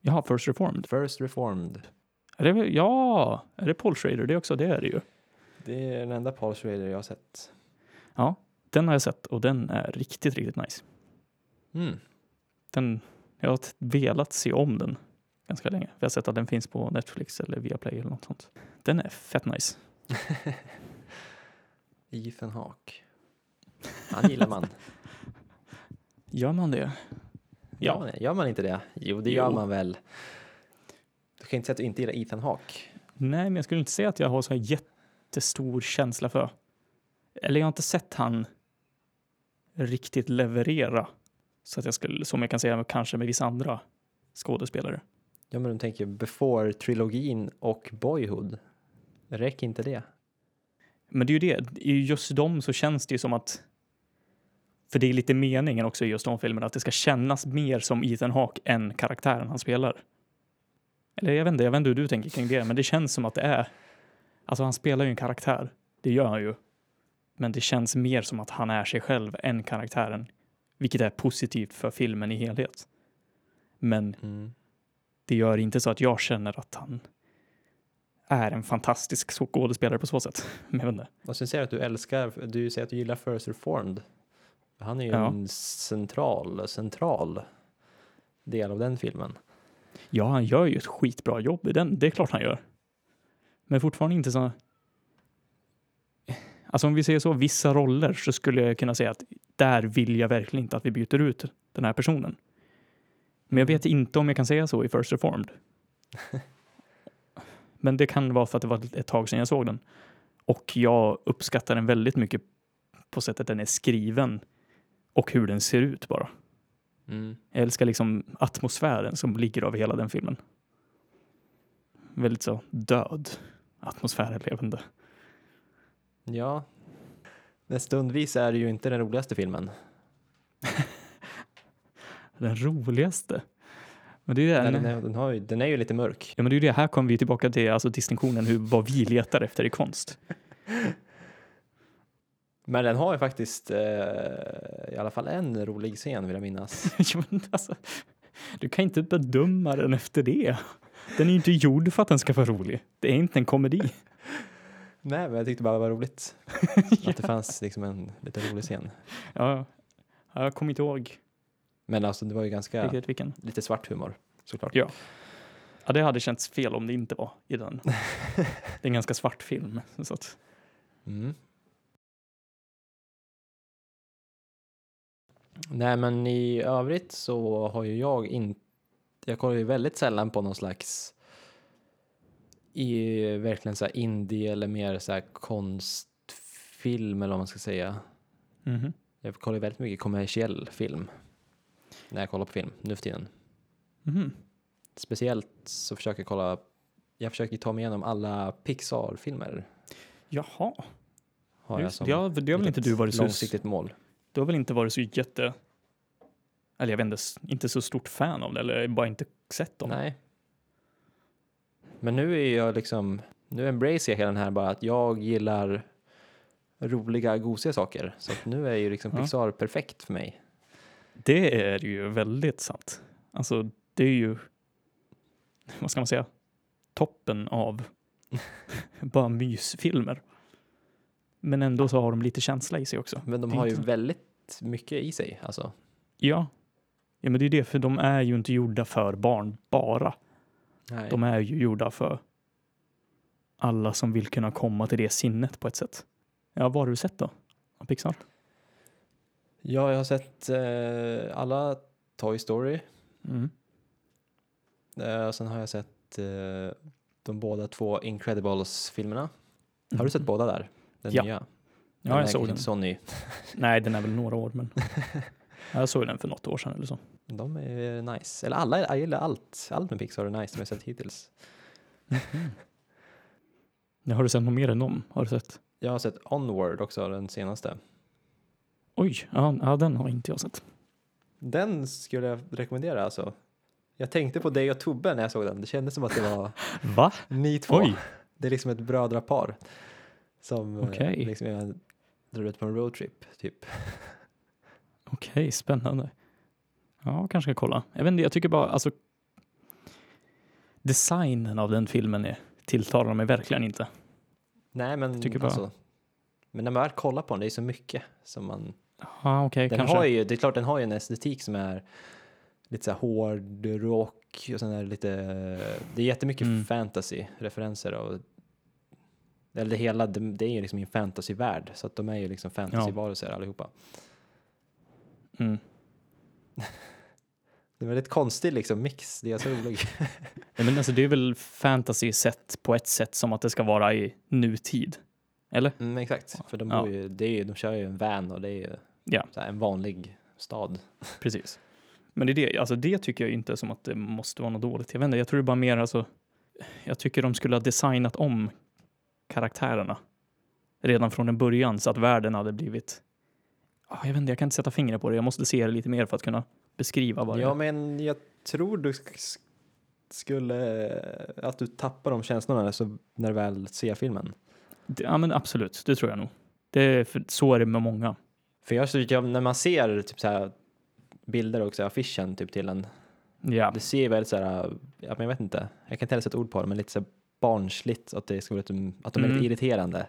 Jaha, First Reformed. First Reformed. Är det, ja, är det Paul Schrader? Det är också det är det ju. Det är den enda Paul Schrader jag har sett. Ja, den har jag sett och den är riktigt, riktigt nice. Mm. Den, jag har velat se om den ganska länge. Jag har sett att den finns på Netflix eller Viaplay eller något sånt. Den är fett nice. Ethan Hawke. Han gillar man. Gör man det? Gör, Ja. man, gör man inte det? Jo, det Jo. gör man väl. Du kan inte säga att du inte gillar Ethan Hawke. Nej, men jag skulle inte säga att jag har så här jättestor känsla för. Eller jag har inte sett han riktigt leverera. Så att jag skulle, som jag kan säga kanske med vissa andra skådespelare. Ja, men du tänker Before-trilogin och Boyhood. Räcker inte det? Men det är ju det, i just dem så känns det ju som att för det är lite meningen också i just de filmerna, att det ska kännas mer som Ethan Hawke än karaktären han spelar. Eller jag vet inte, jag vet inte hur du tänker kring det, men det känns som att det är, alltså han spelar ju en karaktär, det gör han ju. Men det känns mer som att han är sig själv än karaktären, vilket är positivt för filmen i helhet. Men Mm. det gör inte så att jag känner att han är en fantastisk skådespelare på så sätt. Men jag vet inte. Och sen säger du att du älskar, du säger att du gillar First Reformed. Han är ju Ja. en central, central del av den filmen. Ja, han gör ju ett skitbra jobb i den. Det är klart han gör. Men fortfarande inte så... Alltså om vi säger så, vissa roller så skulle jag kunna säga att där vill jag verkligen inte att vi byter ut den här personen. Men jag vet inte om jag kan säga så i First Reformed. Men det kan vara för att det var ett tag sedan jag såg den. Och jag uppskattar den väldigt mycket på sättet den är skriven och hur den ser ut bara. Mm. Jag älskar liksom atmosfären som ligger över hela den filmen. Väldigt så död atmosfär, inte. Ja. Men stundvis är det ju inte den roligaste filmen. Den roligaste. Men det är, Den, den, har ju, den är ju lite mörk. ja, men det är ju det, här kommer vi tillbaka till alltså distinktionen hur, vad vi letar efter i konst. Men den har ju faktiskt eh, i alla fall en rolig scen vill jag minnas. Ja, men alltså, du kan inte bedöma den efter det. Den är ju inte gjord för att den ska vara rolig. Det är inte en komedi. Nej, men jag tyckte bara det var roligt. Att det fanns liksom en lite rolig scen. Ja, jag kommer inte ihåg Men alltså det var ju ganska riktigt vilken. lite svart humor såklart. Ja. Ja, det hade känts fel om det inte var i den. Det är en ganska svart film. Så att, Mm. Nej, men i övrigt så har ju jag inte, jag kollar ju väldigt sällan på någon slags i verkligen så här indie eller mer så konstfilm eller vad man ska säga. mhm. Jag kollar väldigt mycket kommersiell film när jag kollar på film nu för tiden. Mhm. Speciellt så försöker jag kolla, jag försöker ta mig igenom alla Pixar-filmer. Jaha, Har jag som det har, det har väl inte du varit så, långsiktigt mål. Du har väl inte varit så jätte, eller jag vet inte, inte så stort fan av det eller bara inte sett dem. Nej. Men nu är jag liksom, nu embracear jag hela den här bara att jag gillar roliga, gosiga saker. Så nu är ju liksom Ja. Pixar perfekt för mig. Det är ju väldigt sant. Alltså, det är ju, vad ska man säga, toppen av bara mysfilmer. Men ändå så har de lite känsla i sig också. Men de har ju väldigt mycket i sig. Alltså. Ja. ja, men det är det, för de är ju inte gjorda för barn bara. Nej. De är ju gjorda för alla som vill kunna komma till det sinnet på ett sätt. Ja, vad har du sett då? Av Pixar? Ja, jag har sett eh, alla Toy Story. Mm. Eh, och sen har jag sett eh, de båda två Incredibles-filmerna. Har du sett båda där? Den Ja. nya? Ja, den är jag såg den. inte så ny. Nej, den är väl några år, men jag såg den för något år sedan eller så. De är nice. Eller alla, jag gillar allt. Allt med Pixar är nice som jag sett hittills. Ja, har du sett något mer än dem? Har du sett? Jag har sett Onward också, den senaste. Oj, ja, ja den har inte jag sett. Den skulle jag rekommendera alltså. Jag tänkte på dig och Tobbe när jag såg den. Det kändes som att det var Va? ni två. Oj, Det är liksom ett brödrapar som eh, Okej. liksom jag drar ut på en roadtrip typ. okej, spännande. Ja, kanske ska kolla. Jag vet inte, jag tycker bara alltså. Designen av den filmen är, tilltalar mig verkligen inte. Nej men tycker bara- alltså. Men när man väl kollar på den, det är så mycket som man. Ja, okej, Den kanske. har ju, det är klart den har ju en estetik som är lite så här hård rock och sen är det lite, det är jättemycket Mm. fantasy-referenser och eller det hela, det, det är ju liksom i en fantasyvärld så att de är ju liksom fantasyvarelser allihopa. Mm. Det är väldigt konstig liksom mix, det är så roligt. Ja, men alltså, det är väl fantasy sett på ett sätt som att det ska vara i nutid. Eller? Mm, exakt, för de, Ja. bor ju, det är ju, de kör ju en van och det är ju Ja. en vanlig stad. Precis. Men det, är det, alltså det tycker jag inte som att det måste vara något dåligt. Jag vet inte, jag tror det bara mer alltså. Jag tycker de skulle ha designat om karaktärerna redan från en början så att världen hade blivit. Ah, jag vet inte, jag kan inte sätta fingret på det. Jag måste se det lite mer för att kunna beskriva vad det Ja, men jag tror du sk- sk- skulle, att du tappar de känslorna när du väl ser filmen. Det- Ja, men absolut, det tror jag nog. Det för, så är det med många. För jag tycker när man ser typ så här bilder och så här affischen typ till en, Ja, det ser väldigt så här, jag vet inte, jag kan inte heller sätta ord på det, men lite så här barnsligt, att det ska vara lite, att de är Mm. lite irriterande.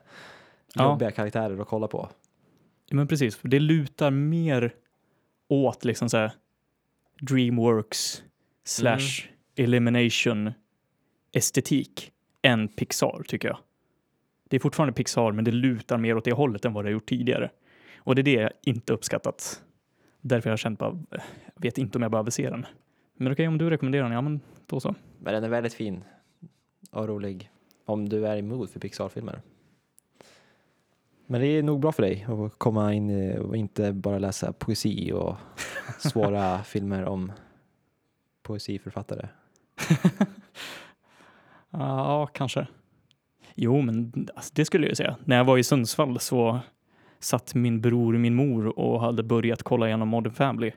Ja. Jobbiga karaktärer att kolla på. Ja, men precis. Det lutar mer åt liksom så här Dreamworks slash elimination estetik än Pixar tycker jag. Det är fortfarande Pixar, men det lutar mer åt det hållet än vad det har gjort tidigare. Och det är det jag inte uppskattat. Därför har jag känt bara, jag vet inte om jag behöver se den. Men okej, om du rekommenderar den, ja men då så. Men den är väldigt fin och rolig om du är i mood för Pixar-filmer. Men det är nog bra för dig att komma in och inte bara läsa poesi och svåra filmer om poesiförfattare. Ja, kanske. Jo, men alltså, det skulle jag säga. När jag var i Sundsvall så satt min bror och min mor och hade börjat kolla igenom Modern Family.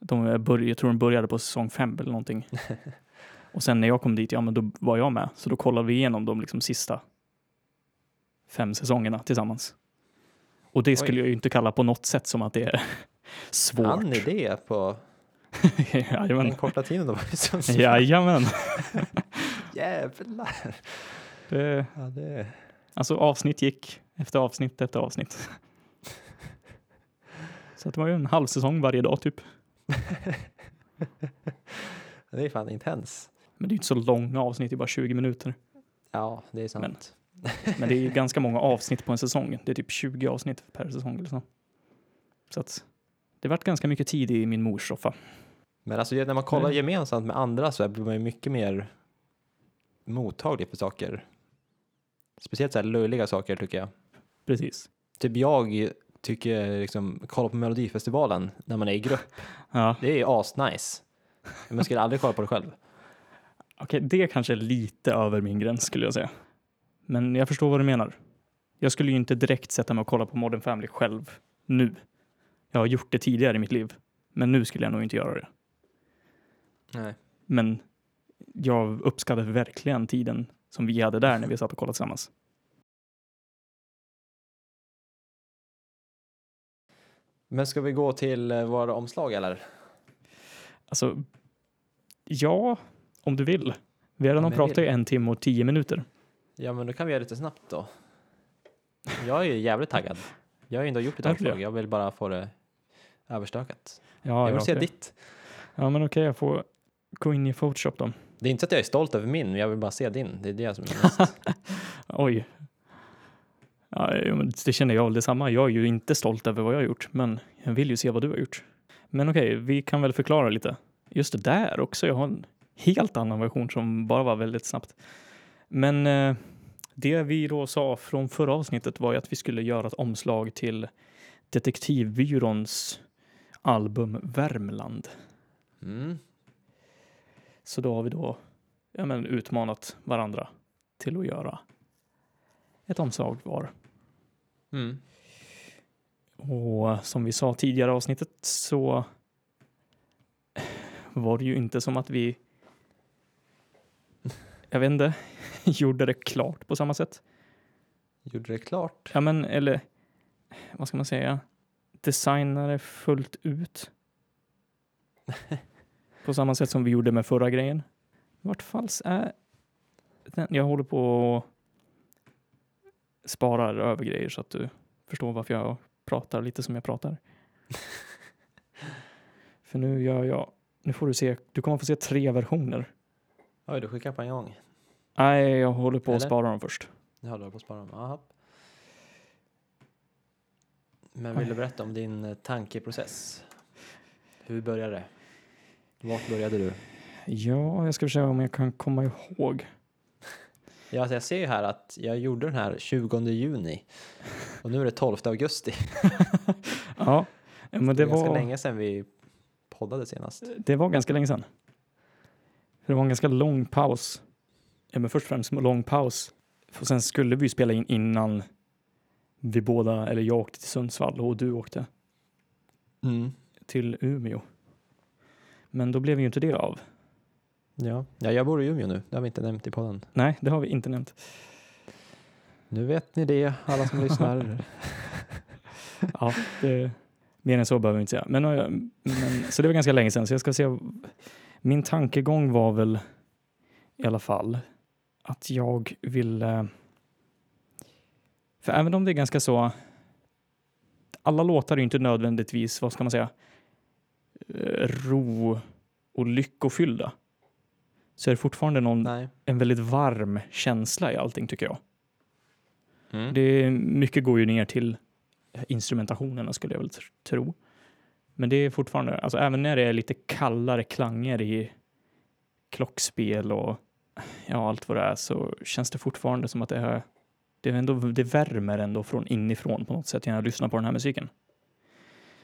De började, jag tror de började på säsong fem eller någonting. och sen när jag kom dit, ja men då var jag med. Så då kollade vi igenom de liksom sista fem säsongerna tillsammans. Och det skulle Oj. jag ju inte kalla på något sätt som att det är svårt. Han är det på Jajamän. den korta tiden Sundsvall. Jajamän. Jävlar. Det, Ja, det... Alltså avsnitt gick efter avsnitt efter avsnitt. Så att det var ju en halv säsong varje dag typ. det är fan intens. Men det är ju inte så långa avsnitt, det är bara 20 minuter. Ja, det är sant. Men det är ju ganska många avsnitt på en säsong. Det är typ 20 avsnitt per säsong eller så. Så att det vart ganska mycket tid i min mors soffa. Men alltså när man kollar gemensamt med andra så blir man ju mycket mer mottaglig för saker. Speciellt så här löjliga saker tycker jag. Precis. Typ jag tycker liksom, kolla på Melodifestivalen när man är i grupp. Ja, Det är asnice. Men jag skulle aldrig kolla på det själv. Okej, det kanske är lite över min gräns skulle jag säga. Men jag förstår vad du menar. Jag skulle ju inte direkt sätta mig och kolla på Modern Family själv nu. Jag har gjort det tidigare i mitt liv, men nu skulle jag nog inte göra det. Nej. Men jag uppskattar verkligen tiden som vi hade där när vi satt och kollade tillsammans. Men ska vi gå till eh, våra omslag eller? Alltså, ja, om du vill. Vi har redan pratat i en timme och tio minuter. Ja, men då kan vi göra lite snabbt då. Jag är ju jävligt taggad. Jag har ju ändå gjort ett Tack. omslag. Jag vill bara få det överstökat. Ja, jag vill ja, se okej. ditt. Ja, men okej, jag får gå in i Photoshop då. Det är inte så att jag är stolt över min, men jag vill bara se din. Det är det som är mest. Oj. Ja, det känner jag väl detsamma. Jag är ju inte stolt över vad jag har gjort, men jag vill ju se vad du har gjort. Men okej, vi kan väl förklara lite. Just det där också. Jag har en helt annan version som bara var väldigt snabbt. Men eh, det vi då sa från förra avsnittet var ju att vi skulle göra ett omslag till Detektivbyråns album Värmland. Mm. Så då har vi då ja, men, utmanat varandra till att göra ett omslag var. Mm. Och som vi sa tidigare avsnittet så var det ju inte som att vi jag vet inte, gjorde det klart på samma sätt. Gjorde det klart. Ja, men eller vad ska man säga? Designade fullt ut. på samma sätt som vi gjorde med förra grejen. Vart falls är den? Jag håller på och sparar över grejer så att du förstår varför jag pratar lite som jag pratar. För nu gör jag, nu får du se, du kommer få se tre versioner. Oj, du skickar på en gång. Nej, jag håller på att Eller? spara dem först. Jag håller på att spara dem. Aha. Men vill du berätta om din eh, tankeprocess? Hur började det? Vart började du? Ja, jag ska försöka om jag kan komma ihåg. Ja, alltså jag ser ju här att jag gjorde den här 20 juni och nu är det 12 augusti. Ja, ja, men Det det var ganska länge sedan vi poddade senast. det var ganska länge sedan. Det var en ganska lång paus. Ja, men först och främst en lång paus. För sen skulle vi spela in innan vi båda, eller jag åkte till Sundsvall och du åkte Mm. till Umeå. Men då blev ju inte det av. Ja. ja, jag bor i Umeå nu. Det har vi inte nämnt i podden. Nej, det har vi inte nämnt. Nu vet ni det, alla som lyssnar. Ja, det, mer än så behöver vi inte säga. Men, eh, men, så det var ganska länge sedan, så jag ska se. Min tankegång var väl i alla fall att jag ville... För även om det är ganska så... Alla låtar är ju inte nödvändigtvis, vad ska man säga, eh, ro och lyckofyllda. Så är det fortfarande någon, Nej. en väldigt varm känsla i allting tycker jag. Mm. Det, mycket går ju ner till instrumentationerna skulle jag väl tr- tro. Men det är fortfarande, alltså även när det är lite kallare klanger i klockspel och ja, allt vad det är så känns det fortfarande som att det är, det, är ändå, det värmer ändå från inifrån på något sätt när jag lyssnar på den här musiken.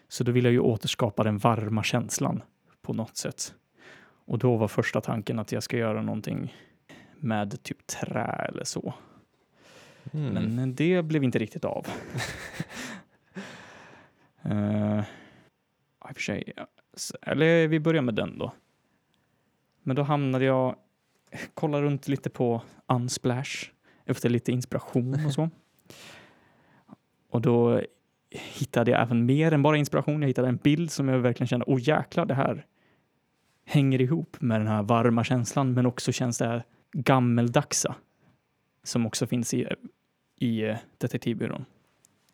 Så då vill jag ju återskapa den varma känslan på något sätt. Och då var första tanken att jag ska göra någonting med typ trä eller så. Mm. Men det blev inte riktigt av. uh, I och för sig, eller vi börjar med den då. Men då hamnade jag, kollade runt lite på Unsplash efter lite inspiration och så. Och då hittade jag även mer än bara inspiration. Jag hittade en bild som jag verkligen kände, åh jäklar, det här hänger ihop med den här varma känslan, men också känns det här gammeldagsa som också finns i, i eh, Detektivbyrån.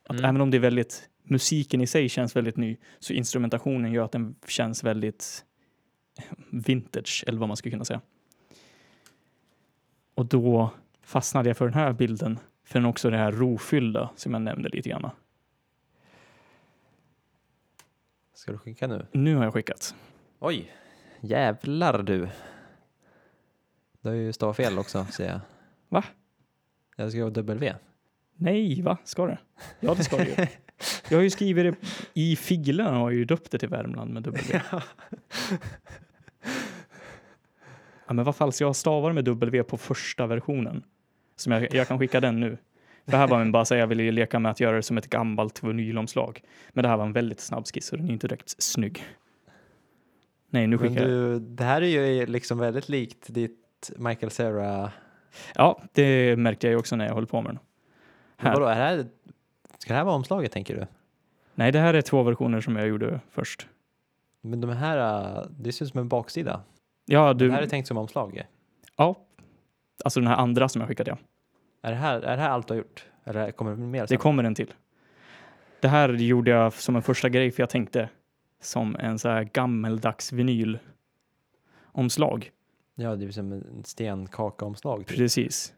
Att Mm. även om det är väldigt, musiken i sig känns väldigt ny, så instrumentationen gör att den känns väldigt vintage, eller vad man skulle kunna säga. Och då fastnade jag för den här bilden, för den också det här rofyllda som jag nämnde lite grann. Ska du skicka nu? Nu har jag skickat. Oj, jävlar du. Du har ju fel också, ser jag. Va? Jag ska ha W. Nej, va? Ska det? Ja, det ska det ju. Jag har ju skrivit det i filen och har ju döpt det till Värmland med W. Ja, men vad falskt, jag stavar med W på första versionen. Som jag, jag kan skicka den nu. Det här var en bara säga, jag ville leka med att göra det som ett gammalt vinylomslag. Men det här var en väldigt snabb skiss så den är inte direkt snygg. Nej, nu skickar jag. det här är ju liksom väldigt likt ditt Michael Cera. Ja, det märkte jag ju också när jag höll på med den. Här. Vadå, är det här, ska det här vara omslaget tänker du? Nej, det här är två versioner som jag gjorde först. Men de här, äh, det ser ut som en baksida. Ja, Det du. här är tänkt som omslag. Ja. Alltså den här andra som jag skickade, ja. Är det här, är det här allt du har gjort? Eller kommer det mer Det sen? kommer en till. Det här gjorde jag som en första grej för jag tänkte som en så här gammeldags vinylomslag. Ja, det är som en stenkaka-omslag. Typ. Precis.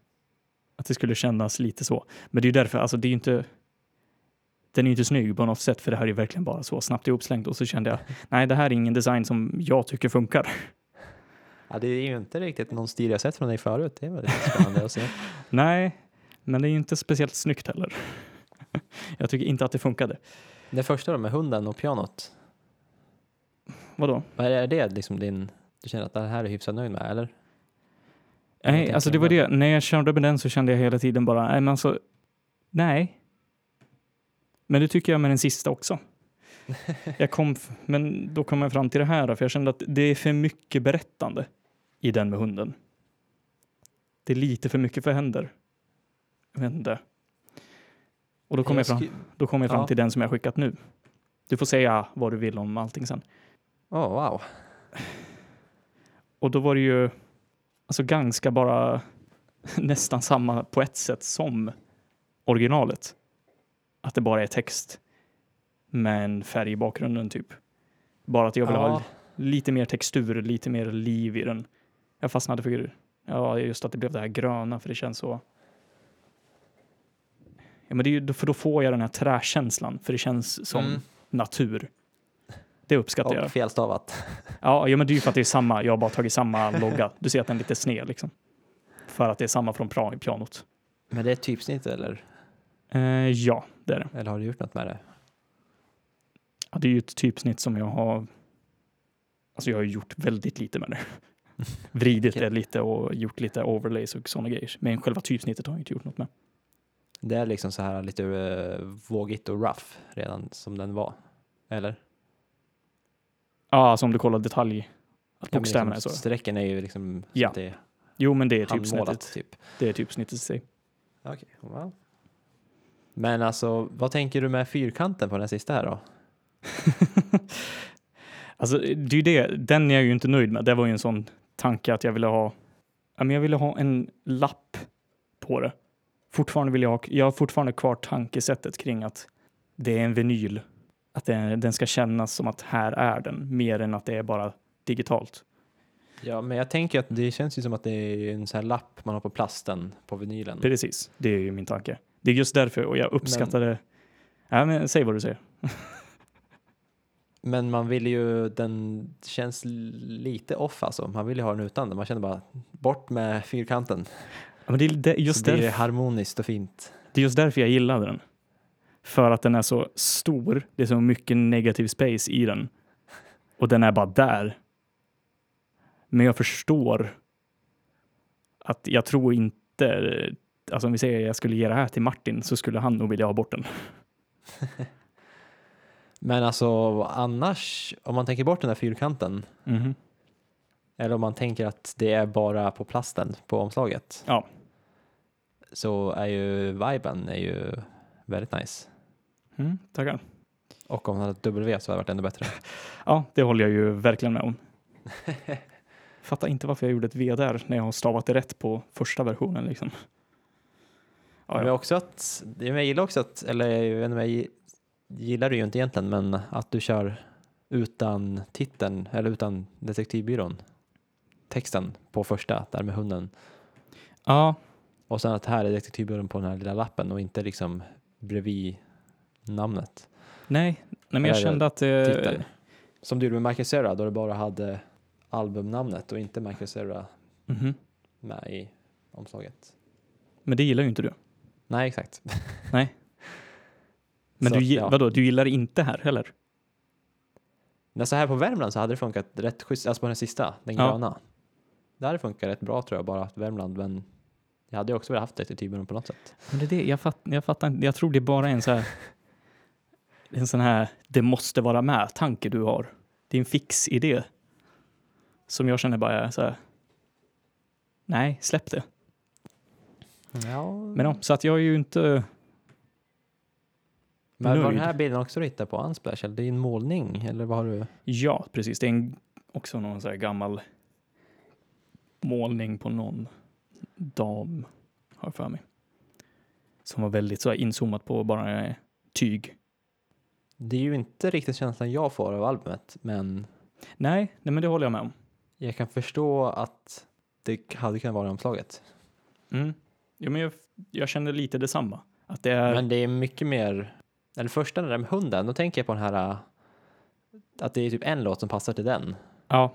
Att det skulle kännas lite så. Men det är ju därför, alltså det är ju inte den är inte snygg på något sätt för det här är verkligen bara så snabbt ihopslängt och så kände jag nej det här är ingen design som jag tycker funkar. Ja, det är ju inte riktigt någon stil jag sett från dig förut. Det var lite spännande att se. Nej, men det är ju inte speciellt snyggt heller. Jag tycker inte att det funkade. Det första då med hunden och pianot. Vadå? Vad är det liksom din, du känner att det här är hyfsat nöjd med eller? Nej, alltså det var det. När jag körde med den så kände jag hela tiden bara, nej men alltså, nej. Men det tycker jag med den sista också. Jag kom, men då kom jag fram till det här, för jag kände att det är för mycket berättande i den med hunden. Det är lite för mycket för händer. Jag vet inte. Och då kom jag, fram, skri- då kom jag fram Ja. till den som jag skickat nu. Du får säga vad du vill om allting sen. Åh, wow. Och då var det ju alltså ganska bara nästan samma på ett sätt som originalet. Att det bara är text med en färg i bakgrunden typ. Bara att jag vill ha Ja, lite mer textur, lite mer liv i den. Jag fastnade för ja, just att det blev det här gröna för det känns så. Ja, men det är ju, för då får jag den här träkänslan för det känns som Mm. natur. Det uppskattar jag. och felstavat. Ja, ja, men det är ju för att det är samma. Jag har bara tagit samma logga. Du ser att den är lite sned liksom. För att det är samma från pianot. Men det är typsnitt eller? Eh, ja, det är det. Eller har du gjort något med det? Ja, det är ju ett typsnitt som jag har. Alltså, jag har gjort väldigt lite med det. Vridit det lite och gjort lite overlays och sådana grejer. Men själva typsnittet har jag inte gjort något med. Det är liksom så här lite uh, vågigt och rough redan som den var. Eller? Ja, alltså om du kollar detalj. Att Ja, bokstäverna liksom, är så. Strecken är ju liksom Ja. det Jo, men det är typsnittet. typ. Det är typsnittet i sig. Okej, wow. Men alltså, vad tänker du med fyrkanten på den sista här då? Alltså, det är det. Den är jag ju inte nöjd med. Det var ju en sån tanke att jag ville ha. Men jag ville ha en lapp på det. Fortfarande vill jag ha. Jag har fortfarande kvar tankesättet kring att det är en vinyl. Att det, den ska kännas som att här är den mer än att det är bara digitalt. Ja, men jag tänker att det känns ju som att det är en sån här lapp man har på plasten på vinylen. Precis, det är ju min tanke. Det är just därför och jag uppskattade... Ja, men säg vad du säger. Men man vill ju, den känns lite off alltså. Man vill ju ha den utan den. Man känner bara, bort med fyrkanten. Ja, men det är det- just så blir det därför, harmoniskt och fint. det är just därför jag gillade den. För att den är så stor. Det är så mycket negativ space i den. Och den är bara där. Men jag förstår att jag tror inte, alltså om vi säger att jag skulle ge det här till Martin så skulle han nog vilja ha bort den. Men alltså annars, om man tänker bort den där fyrkanten, Mhm. eller om man tänker att det är bara på plasten på omslaget, Ja. så är ju viben är ju väldigt nice. Mm, tackar. Och om han hade ett W så hade det varit ännu bättre. Ja, det håller jag ju verkligen med om. Fattar inte varför jag gjorde ett V där när jag har stavat det rätt på första versionen liksom. Ja, Men också att, jag gillar också att, eller jag vet inte, jag gillar det ju inte egentligen, men att du kör utan titeln, eller utan detektivbyrån, texten på första, där med hunden. ja, Och sen att här är detektivbyrån på den här lilla lappen och inte liksom bredvid namnet, nej, nej men jag kände att det... titeln. Som du gjorde med Michael Cera, då det bara hade albumnamnet och inte Michael Cera Mhm. med i omslaget. Men det gillar ju inte du. Nej, exakt. Nej. Men Så du, ja. vadå, du gillar det inte här heller? Men så här på Värmland så hade det funkat rätt schysst, alltså på den sista, den Ja. gröna. Det hade funkat rätt bra tror jag, bara att Värmland, men jag hade ju också velat haft detektivbyrån på något sätt. Men det är det, jag, fatt, jag fattar inte, jag tror det är bara en så här, en sån här, det måste vara med tanke du har. Det är en fix idé. Som jag känner bara är så här, nej, släpp det. Ja, Men ja, så att jag är ju inte, men var den nöjd. här bilden också du hittade på Unsplash, eller det är en målning, eller vad har du? ja precis, det är en, också någon så här gammal målning på någon dam, har jag för mig. Som var väldigt så här inzoomat på bara tyg. Det är ju inte riktigt känslan jag får av albumet, men Nej, nej men det håller jag med om. jag kan förstå att det hade kunnat vara omslaget. Mm. Ja, men jag, jag känner lite detsamma. Att det är, Men det är mycket mer, eller första den där med hunden, då tänker jag på den här, äh, att det är typ en låt som passar till den. ja,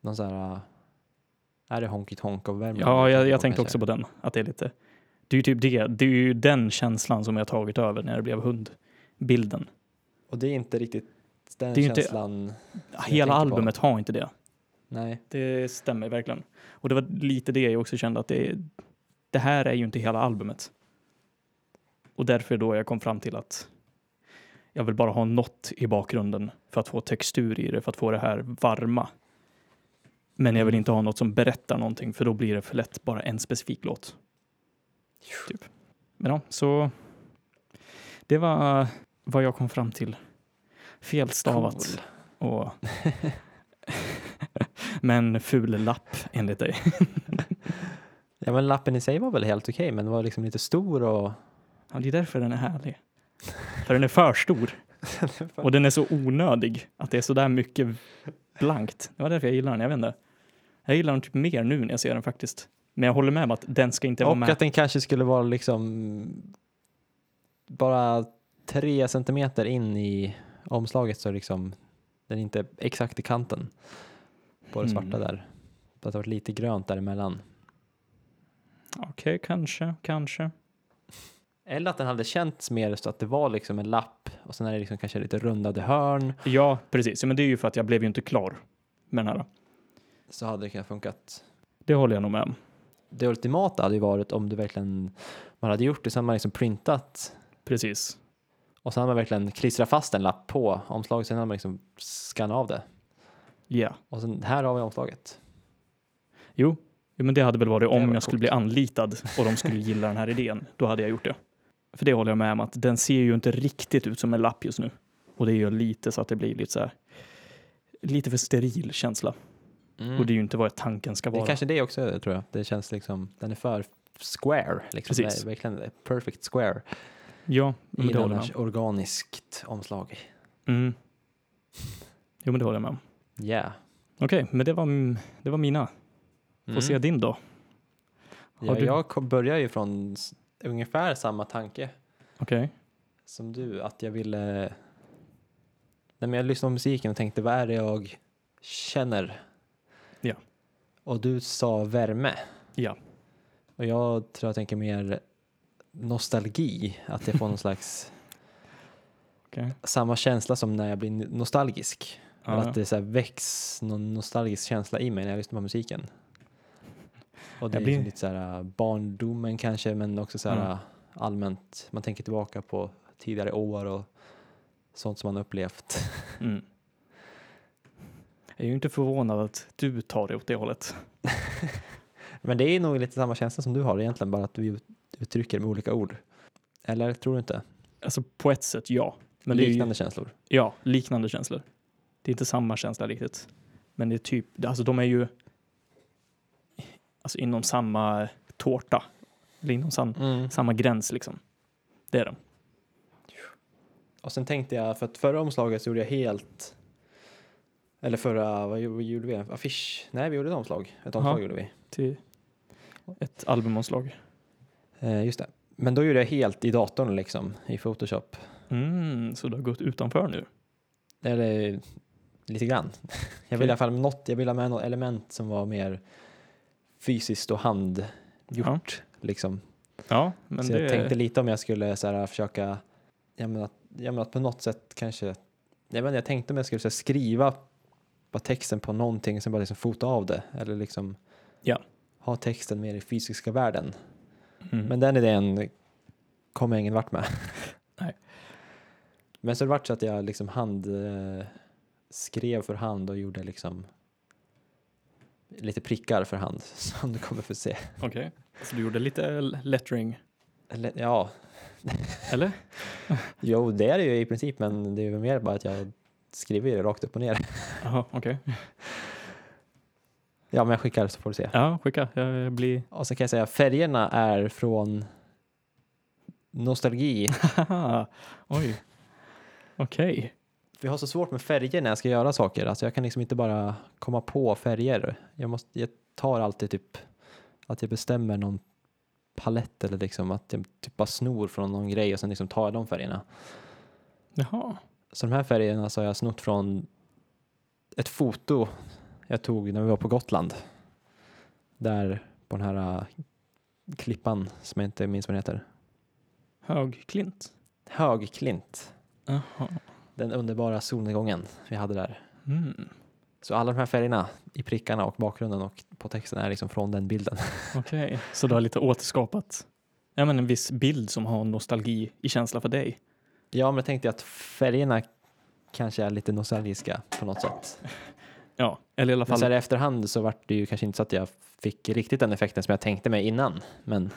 Någon sån här, äh, är det Honky Tonk av Värmland? ja jag, jag tänkte också på den. Att det är lite, det är ju typ det, det är ju den känslan som jag tagit över när det blev hundbilden. Och det är inte riktigt den Det är ju inte- känslan. Hela tänker på. albumet har inte det. Nej. Det stämmer verkligen. Och det var lite det jag också kände att det, det här är ju inte hela albumet. Och därför då jag kom fram till att jag vill bara ha något i bakgrunden för att få textur i det, för att få det här varma. Men jag vill inte ha något som berättar någonting, för då blir det för lätt bara en specifik låt. Typ. Men ja, så det var vad jag kom fram till. Felstavat Cool. och men ful lapp enligt dig. Ja men lappen i sig var väl helt okej men den var liksom lite stor och Ja, det är därför den är härlig. För den är för stor. Och den är så onödig att det är så där mycket blankt. Det var därför jag gillar den, jag vet inte. Jag gillar den typ mer nu när jag ser den faktiskt. Men jag håller med om att den ska inte vara och med. att den kanske skulle vara liksom bara tre centimeter in i omslaget så liksom den är inte exakt i kanten på det svarta Mm. där. Det har varit lite grönt däremellan. Okej, kanske, kanske. Eller att den hade känts mer så att det var liksom en lapp och sen är det liksom kanske lite rundade hörn Ja, precis. Men det är ju för att jag blev ju inte klar med den här. så hade det kunnat funkat. Det håller jag nog med om. Det ultimata hade ju varit om du verkligen man hade gjort det så hade man liksom printat Precis. och sen hade man verkligen klistrat fast en lapp på omslaget sen hade man liksom skannat av det. Ja. Och sen här har vi omslaget. Jo, jo men det hade väl varit om var jag skulle bli anlitad och de skulle gilla den här idén. Då hade jag gjort det. För det håller jag med om att den ser ju inte riktigt ut som en lapp just nu. Och det gör lite så att det blir lite så här lite för steril känsla. Mm. Och det är ju inte vad tanken ska Det är vara. kanske det också tror jag. Det känns liksom, den är för square. Liksom. Precis. Det är verkligen perfect square Ja, men i det håller jag med om. organiskt omslag. Mm. Jo, men det håller jag med om. Yeah. Okej, men det var, det var mina. Får Mm. se din då. Har Ja, du- Jag börjar ju från ungefär samma tanke Okej. som du, att jag ville... Nej, men jag lyssnade på musiken och tänkte, vad är det jag känner? Ja. Och du sa värme. Ja. Och jag tror jag tänker mer nostalgi, att jag får någon slags Okej. samma känsla som när jag blir nostalgisk. Ja, att det så här väcks någon nostalgisk känsla i mig när jag lyssnar på musiken. Och det Jag är blir- blir... lite så här äh, barndomen kanske, men också så här Mm. äh, allmänt. Man tänker tillbaka på tidigare år och sånt som man upplevt. Mm. Jag är ju inte förvånad att du tar det åt det hållet. Men det är nog lite samma känsla som du har egentligen, bara att du ut- uttrycker med olika ord. Eller tror du inte? Alltså på ett sätt, ja. Men är Liknande ju, känslor. ja, liknande känslor. Det är inte samma känsla riktigt. Men det är typ, alltså de är ju alltså inom samma tårta. Eller inom sam, Mm. samma gräns liksom. Det är de. Och sen tänkte jag, för att förra omslaget så gjorde jag helt, eller förra, vad gjorde, vi? Affisch? Nej, vi gjorde ett omslag. Ett omslag Jaha. gjorde vi. Till ett albumomslag. Eh, just det. Men då gjorde jag helt i datorn liksom, i Photoshop. Mm, så du har gått utanför nu? Eller lite grann. Jag ville i alla fall något, jag ville ha med något element som var mer fysiskt och handgjort. Liksom. Ja, men så det... jag tänkte lite om jag skulle så här, försöka, jag menar, jag menar, på något sätt kanske, jag, inte, jag tänkte om jag skulle här, skriva på texten på någonting som bara liksom fota av det. Eller liksom Ja. ha texten mer i fysiska världen. Mm. Men den idén kom jag ingen vart med. Nej. Men så det vart så att jag liksom hand eh, skrev för hand och gjorde liksom lite prickar för hand som du kommer få se. Okej. Så du gjorde lite lettering, Eller, ja, eller? jo det är det ju i princip men det är ju mer bara att jag skriver det rakt upp och ner. Jaha, okej. Ja men jag skickar så får du se. Ja, skicka. Jag blir... Och så kan jag säga färgerna är från nostalgi. Oj. Okej. Vi har så svårt med färger när jag ska göra saker. Alltså jag kan liksom inte bara komma på färger. Jag, måste, jag tar alltid typ att jag bestämmer någon palett eller liksom att jag typ bara snor från någon grej och sen liksom tar jag de färgerna. Jaha. Så de här färgerna så har jag snott från ett foto jag tog när vi var på Gotland. Där på den här äh, klippan som jag inte minns vad den heter. Högklint. Högklint. Jaha. Den underbara solnedgången vi hade där. Mm. Så alla de här färgerna i prickarna och bakgrunden och på texten är liksom från den bilden. Okej. Så du har lite återskapat ja, men en viss bild som har nostalgi i känsla för dig. Ja, men jag tänkte att färgerna kanske är lite nostalgiska på något sätt. Ja, eller i alla Men fall. så här i efterhand så vart det ju kanske inte så att jag fick riktigt den effekten som jag tänkte mig innan. Men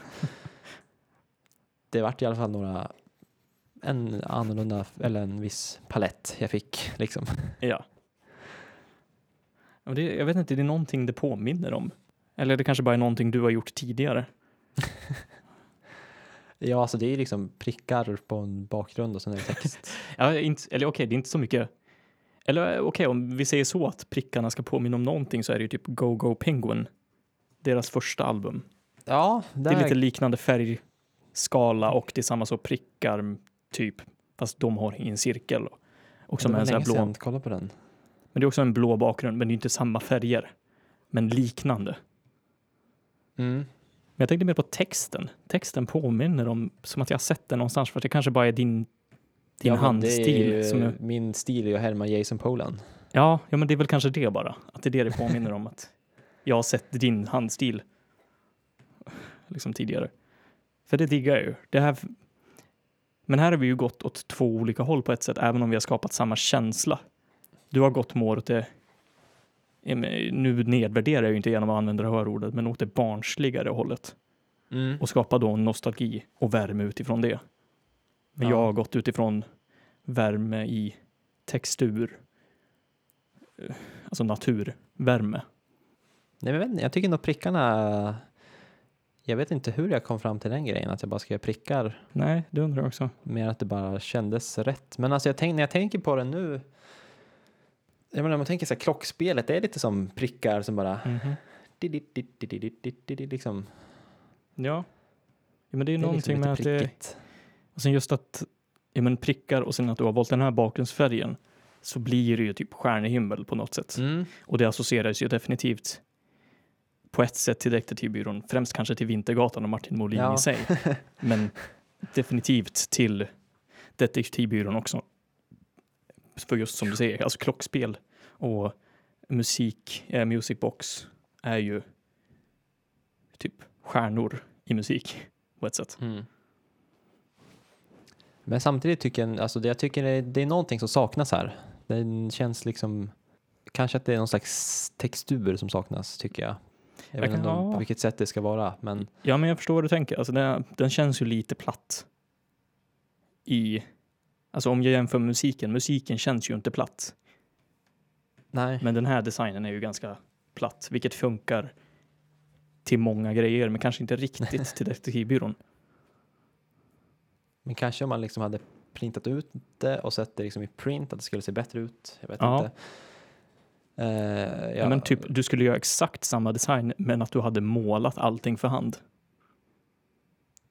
det vart i alla fall några, en annorlunda, eller en viss palett jag fick liksom. Ja. Det, jag vet inte, det är någonting det påminner om. Eller det kanske bara är någonting du har gjort tidigare. Ja, alltså det är liksom prickar på en bakgrund och sen är det text. Ja, inte, eller okej, det är inte så mycket. Eller okej, om vi säger så att prickarna ska påminna om någonting så är det ju typ Go Go Penguin. Deras första album. Ja, Det är lite liknande färgskala och det är samma så prickar typ. Fast de har i en cirkel. Och som det var länge blå. sedan, kolla på den. Men det är också en blå bakgrund, men det är inte samma färger. Men liknande. Mm. Men jag tänkte mer på texten. Texten påminner om, som att jag har sett den någonstans, för att det kanske bara är din, din Ja, handstil. Ju, som är, Min stil är ju att härma Jason Polan. ja, ja, men det är väl kanske det bara. Att det är det det påminner om. Att jag har sett din handstil liksom tidigare. För det diggar jag ju. Det här, men här har vi ju gått åt två olika håll på ett sätt, även om vi har skapat samma känsla. Du har gått mer åt det, nu nedvärderar jag ju inte genom att använda det här ordet, men åt det barnsligare hållet. Mm. och skapa då nostalgi och värme utifrån det. Men Ja. jag har gått utifrån värme i textur, alltså naturvärme. Nej, men jag tycker nog prickarna... Jag vet inte hur jag kom fram till den grejen, att jag bara ska göra prickar. Nej, det undrar jag också. Mer att det bara kändes rätt. Men alltså jag tänk, när jag tänker på det nu, jag menar, man tänker så här, klockspelet, det är lite som prickar som bara... Liksom. Ja. ja, men det är ju det är någonting liksom med att det... Och sen just att ja, men prickar och sen att du har valt den här bakgrundsfärgen så blir det ju typ stjärnhimmel på något sätt. Mm. Och det associeras ju definitivt på ett sätt till Detektivbyrån, främst kanske till Vintergatan och Martin Molin Ja. i sig. Men definitivt till Detektivbyrån också. För just som du säger, alltså klockspel och musik, eh, Musicbox är ju typ stjärnor i musik på ett sätt. Mm. Men samtidigt tycker jag, alltså det, jag tycker det, det är någonting som saknas här. Den känns liksom, kanske att det är någon slags textur som saknas tycker jag. Jag, Jag vet kan- inte ja. på vilket sätt det ska vara, men Ja, men jag förstår vad du tänker. Alltså, den, den känns ju lite platt. I, alltså om jag jämför med musiken, musiken känns ju inte platt. nej. Men den här designen är ju ganska platt, vilket funkar till många grejer, men kanske inte riktigt till Detektivbyrån. Men kanske om man liksom hade printat ut det och sett det liksom i print, att det skulle se bättre ut. Jag vet Ja. inte. Eh, Ja. Men typ, du skulle göra exakt samma design, men att du hade målat allting för hand.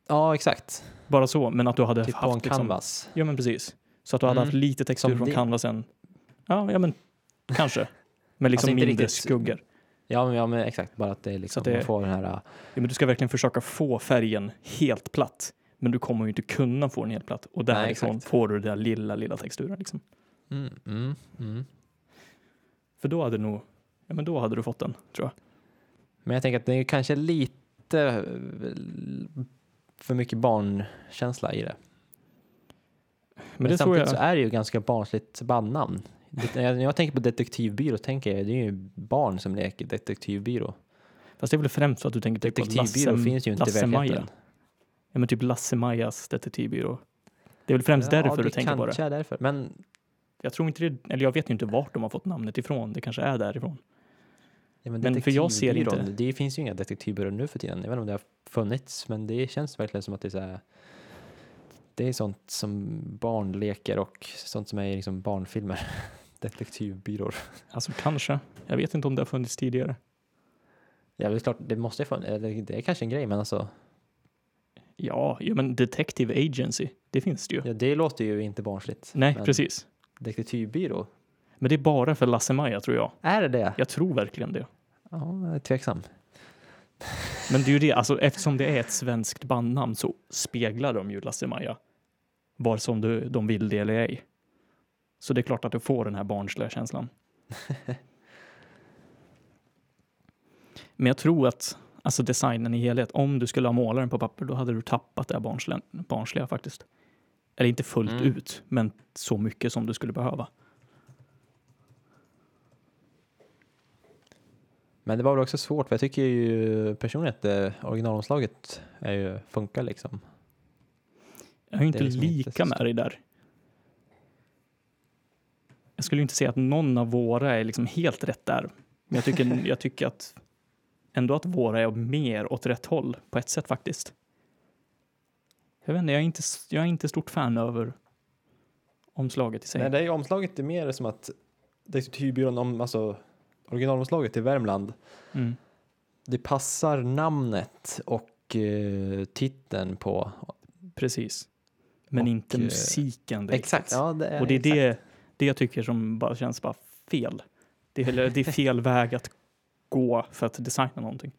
Ja, exakt. Bara så, men att du hade Typ på haft en liksom, canvas. Ja, men precis. Så att du hade Mm. haft lite textur Som från det- canvasen. Ja, ja men kanske. Men liksom Alltså mindre riktigt- skuggor. Ja, men, ja, men exakt. Bara att det är liksom, att det- man får den här... Ja, men du ska verkligen försöka få färgen helt platt. Men du kommer ju inte kunna få den helt platt. Och därifrån exakt. får du den där lilla, lilla texturen. Liksom. Mm, mm, mm. För då hade du nog, ja men då hade du fått den, tror jag. Men jag tänker att det är kanske lite eh, för mycket barnkänsla i det. Men, Men, det samtidigt så är det ju ganska barnsligt bandnamn. När jag tänker på detektivbyrå tänker jag det är ju barn som leker detektivbyrå. fast det är väl främst för att du tänker typ på Detektivbyrå Lasse, finns ju inte i verkligheten. Ja men typ Lasse-Majas detektivbyrå. Det är väl främst därför det du tänker på det. kanske är därför. Men, Jag tror inte det, eller jag vet ju inte vart de har fått namnet ifrån. Det kanske är därifrån. ja, men, Men för jag ser inte- Det finns ju inga detektivbyråer nu för tiden. Jag vet inte om det har funnits, men det känns verkligen som att det är så här, Det är sånt som barn leker och sånt som är liksom barnfilmer. Detektivbyråer. Alltså kanske. Jag vet inte om det har funnits tidigare. Ja, det är klart, det måste funnits. Det är kanske en grej, men alltså, Ja, ja men Detective Agency, det finst ju. ja, det låter ju inte barnsligt. Nej, men precis. Detektivbyrå, Men det är bara för Lasse-Maja tror jag. är det det? Jag tror verkligen det. Ja, jag är tveksam. Men det är ju det, alltså eftersom det är ett svenskt bandnamn så speglar de ju Lasse-Maja. Vare som du, de vill det eller ej. Så det är klart att du får den här barnsliga känslan. Men jag tror att alltså designen i helhet, om du skulle ha målat den på papper, då hade du tappat det här barnsliga, barnsliga faktiskt. Eller inte fullt Mm. ut, men så mycket som du skulle behöva. Men det var väl också svårt, för jag tycker ju personligen att eh, originalomslaget är ju, funkar liksom. Jag är ju inte är liksom inte lika så med dig där. Jag skulle ju inte säga att någon av våra är liksom helt rätt där. Men jag tycker, jag tycker att ändå att våra är mer åt rätt håll på ett sätt faktiskt. Jag vet inte, jag är inte, jag är inte stort fan över omslaget i sig. Nej, det är omslaget är mer som att Detektivbyrån, om, alltså originalomslaget i Värmland, Mm. det passar namnet och eh, titeln på. Precis. Men Och, inte eh, musiken direkt. Exakt, ja det är Och det är det, det jag tycker som bara känns bara fel. Det är, det är fel väg att gå för att designa någonting.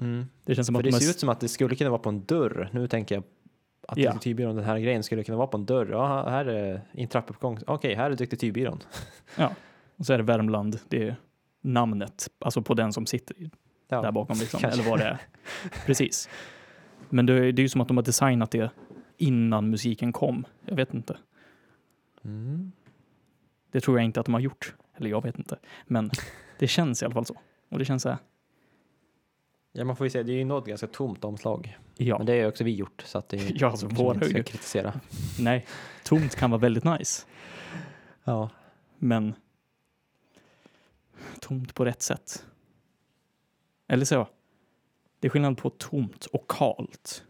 Mm. Det känns som För att det de är ser ut som att det skulle kunna vara på en dörr. Nu tänker jag att Ja. Detektivbyrån, den här grejen, skulle kunna vara på en dörr. Ja, här är i en trappuppgång. Okej, här är Detektivbyrån. Och så är det Värmland, det är namnet, alltså på den som sitter Ja, där bakom, liksom, kanske. eller vad det är. Precis. Men det, det är ju som att de har designat det innan musiken kom. Jag vet inte. Mm. Det tror jag inte att de har gjort. Eller jag vet inte. Men det känns i alla fall så. Och det känns så här, Ja, man får ju säga, det är ju något ganska tomt omslag. ja, Men det har ju också vi gjort, så att det är Ja, kanske våra inte ska kritisera. nej, tomt kan vara väldigt nice. Ja. Men tomt på rätt sätt. Eller så. Det är skillnad på tomt och kalt.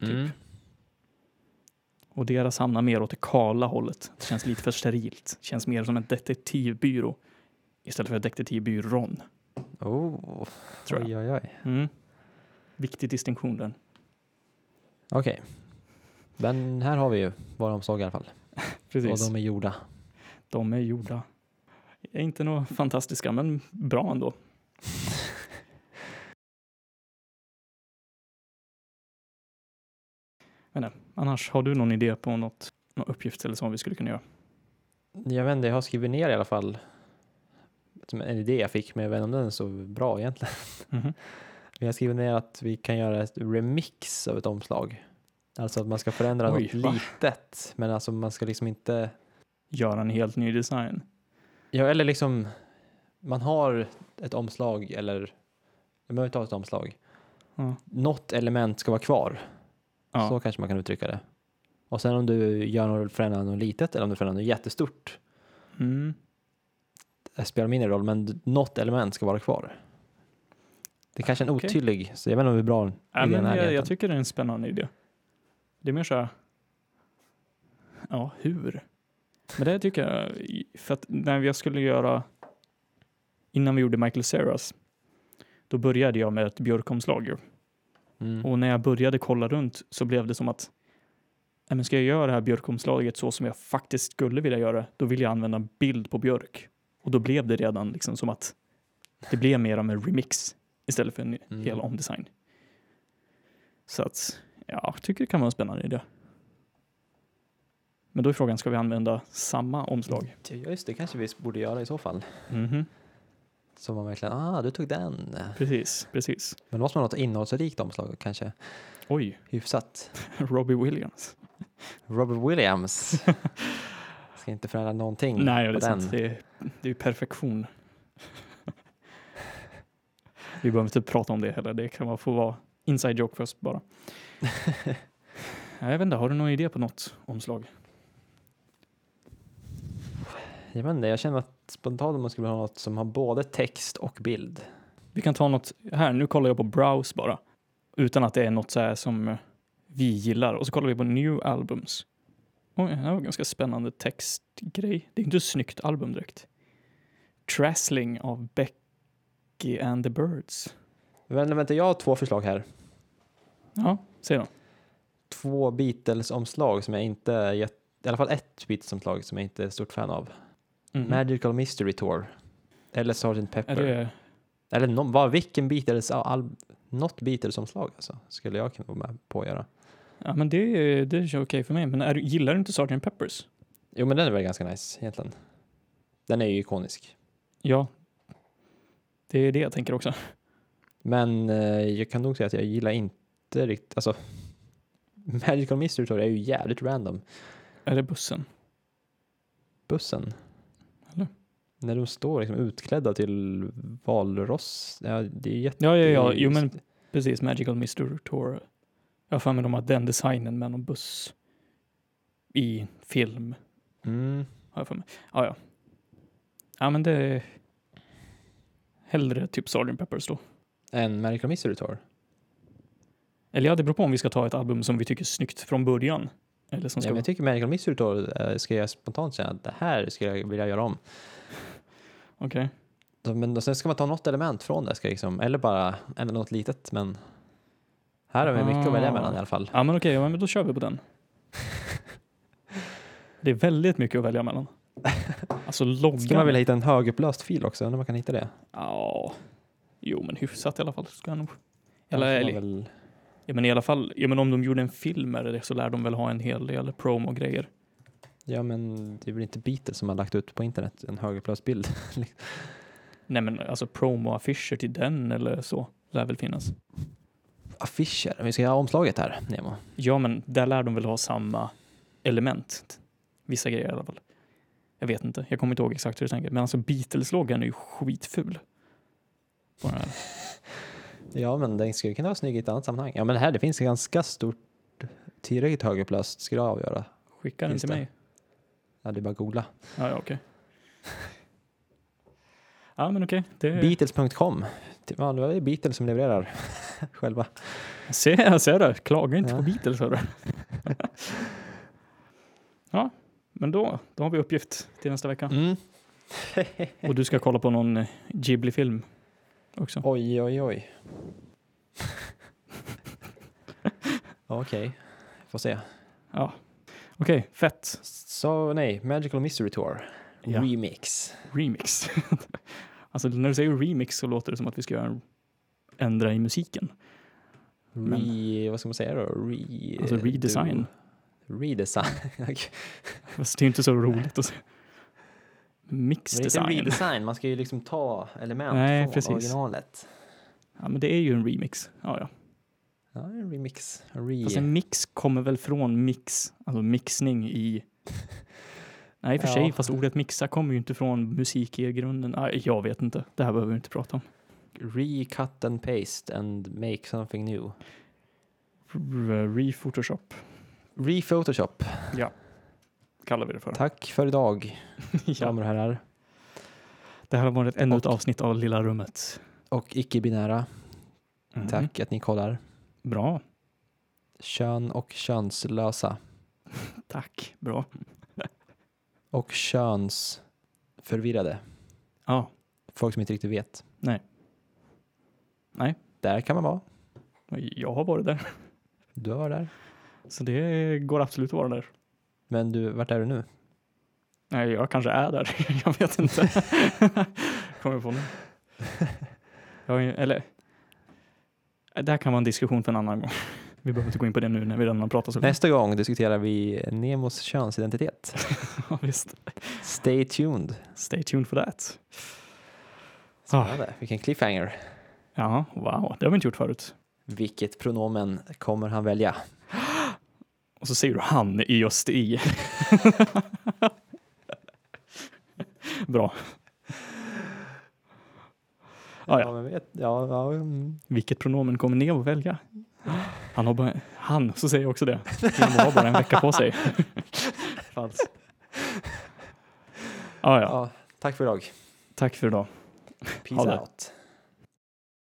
Typ. Mm. Och deras hamnar mer åt det kala hållet. Det känns lite för sterilt. Det känns mer som en detektivbyrå istället för detektivbyrån. Oh, Tror jag. oj, oj, oj. Mm. Viktig distinktion där. Okej. Men här har vi ju våra omslag i alla fall. Precis. Och de är gjorda. De är gjorda. Är inte något fantastiska, men bra ändå. men nej, annars, har du någon idé på något, någon uppgift eller så vi skulle kunna göra? Jag vet inte, jag har skrivit ner i alla fall som en idé jag fick, men jag vet inte om den är så bra egentligen. Mhm. Vi har skrivit ner att vi kan göra ett remix av ett omslag. Alltså att man ska förändra Oj, något va? litet, men alltså man ska liksom inte Göra en helt ny design? Ja, eller liksom man har ett omslag eller man behöver inte ha ett omslag. Ja. Något element ska vara kvar. Ja. Så kanske man kan uttrycka det. Och sen om du gör något, förändrar något litet eller om du förändrar något jättestort. Mm. Det spelar mindre roll, men något element ska vara kvar. Det är kanske är en Okej. otydlig, så jag vet inte hur bra Ja, idén är jag, jag tycker det är en spännande idé. Det är mer så här, ja, hur? Men det tycker jag, för att när jag skulle göra, innan vi gjorde Michael Ceras, då började jag med ett björkomslag. Mm. Och när jag började kolla runt så blev det som att, men ska jag göra det här björkomslaget så som jag faktiskt skulle vilja göra, då vill jag använda bild på björk. Och då blev det redan liksom som att det blev mer av en remix istället för en Mm. hel omdesign. Så att, ja, jag tycker det kan vara en spännande idé. Men då är frågan, ska vi använda samma omslag? Ja, just det, kanske vi borde göra i så fall. Mhm, Så man verkligen, ah, du tog den. Precis, precis. Men då måste man ha ett innehållsrikt omslag, kanske Oj, hyfsat. Robbie Williams. Robert Williams. Ska inte förändra någonting Nej, det på är den. sant. Det är, det är ju perfektion. Vi behöver inte prata om det heller. Det kan vara- få vara inside joke först bara. Jag vet inte, har du någon idé på något omslag? Jag vet inte, jag känner att spontant man skulle ha något som har både text och bild. Vi kan ta något här. Nu kollar jag på browse bara. Utan att det är något så här som vi gillar. Och så kollar vi på new albums. Oj, det här var en ganska spännande textgrej. Det är inte ett snyggt album direkt. Trassling av Becky and the Birds. Men vänta, jag har två förslag här. Ja, säg då. Två Beatles-omslag som jag inte i alla fall ett Beatles-omslag som jag inte är stort fan av. Mhm. Magical Mystery Tour. Eller Sgt. Pepper. det, Eller no, vad, vilken Beatles, al, något Beatles-omslag alltså, skulle jag kunna vara med på att göra. Ja, men det, är- det är okej för mig. Men är, gillar du inte Sgt. Peppers? Jo men den är väl ganska nice egentligen. Den är ju ikonisk. Ja. Det är det jag tänker också. Men eh, jag kan nog säga att jag gillar inte riktigt, alltså Magical Mystery Tour är ju jävligt random. Är det bussen? Bussen. Eller? När de står liksom utklädda till valross. Ja, det är jätte... Ja, ja, ja. Jo, men precis. Magical Mystery Tour. Jag har för mig de har den designen med någon buss i film. Mm. Har jag för mig. Ja, ja. Ja, men det är hellre typ Sgt. Peppers då. En Magical Mystery Tour. Eller ja, det beror på om vi ska ta ett album som vi tycker är snyggt från början. Eller som Ja, ska men jag tycker Magical Mystery Tour eh, ska jag spontant säga att det här skulle jag vilja göra om. Okej. Så, Men sen ska man ta något element från det, ska liksom, eller bara ändra något litet. Men här har vi mycket att välja Ah. mellan i alla fall. Ja, men okej. ja, men då kör vi på den. Det är väldigt mycket att välja mellan. Alltså loggan. Ska man vilja hitta en högupplöst fil också? Undrar om man kan hitta det? Ja. Jo, men hyfsat i alla fall. Ska jag nog. Eller, Eller, eller, väl, ja, men i alla fall, ja, men om de gjorde en film med det så lär de väl ha en hel del promo-grejer. ja, men det är väl inte Beatles som har lagt ut på internet en högupplöst bild? Nej, men alltså promo-affischer till den eller så lär väl finnas. Affischer. Vi ska göra omslaget här, Nemo. Ja, men där lär de väl ha samma element. Vissa grejer i alla fall. Jag vet inte, jag kommer inte ihåg exakt hur du tänker. Men alltså Beatles-loggan är ju skitful. På den här. Ja, men den skulle kunna vara snygg i ett annat sammanhang. Ja, men här, det finns en ganska stort, tillräckligt högupplöst skulle jag avgöra. Skicka den till det? mig. Ja, det är bara att googla. Ja, ja okej. Ja, men okej. Det... Beatles.com. Ja, det är Beatles som levererar själva. Se, jag ser det. Klaga inte Ja. på Beatles, hörru. ja, men då, då har vi uppgift till nästa vecka. Mm. Och du ska kolla på någon eh, Ghibli-film också. Oj, oj, oj. Okej, får se. Ja. Okej, fett. Så nej, Magical Mystery Tour. Ja. Remix. Remix. Alltså när du säger remix så låter det som att vi ska göra en, ändra i musiken. Re, vad ska man säga då? Re, Alltså redesign. Du, redesign. Fast det är inte så roligt att säga. Men det är inte Mixdesign. redesign, man ska ju liksom ta element Nej, från precis. originalet. Ja, men det är ju en remix. Ja, ja. Ja, en remix. Re. Fast en mix kommer väl från mix, alltså mixning i... Nej, i och för Ja. sig, fast ordet mixa kommer ju inte från musik i grunden. Nej, jag vet inte. Det här behöver vi inte prata om. Re-cut and paste and make something new. Re-photoshop Re-photoshop. kallar vi det för. Tack för idag, ja. damer och herrar. Det här har varit ännu ett avsnitt av Lilla rummet. Och icke-binära. Mm. Tack att ni kollar. Bra. Kön och könslösa. Tack. Bra. Och könsförvirrade. Ja, Folk som inte riktigt vet. Nej. Nej. Där kan man vara. jag har varit där. Du var där. Så det går absolut att vara där. Men du, vart är du nu? Nej, jag kanske är där. jag vet inte. Kommer på nu. Jag, har eller, det här kan vara en diskussion för en annan gång. Vi behöver inte gå in på det nu när vi redan har pratat så länge. Nästa gång diskuterar vi Nemos könsidentitet. Ja, visst. Stay tuned. Stay tuned for that. Ah, Spännande. Vilken cliffhanger. ja, wow. Det har vi inte gjort förut. Vilket pronomen kommer han välja? Och så säger du han i just i. Bra. Ah, ja. men vet, ja, ja, mm. Vilket pronomen kommer Nemo välja? Han har bara, han, så säger jag också det. Nemo har bara en vecka på sig. Falskt. Ah, ja, ja. Tack för idag. tack för idag. Peace out.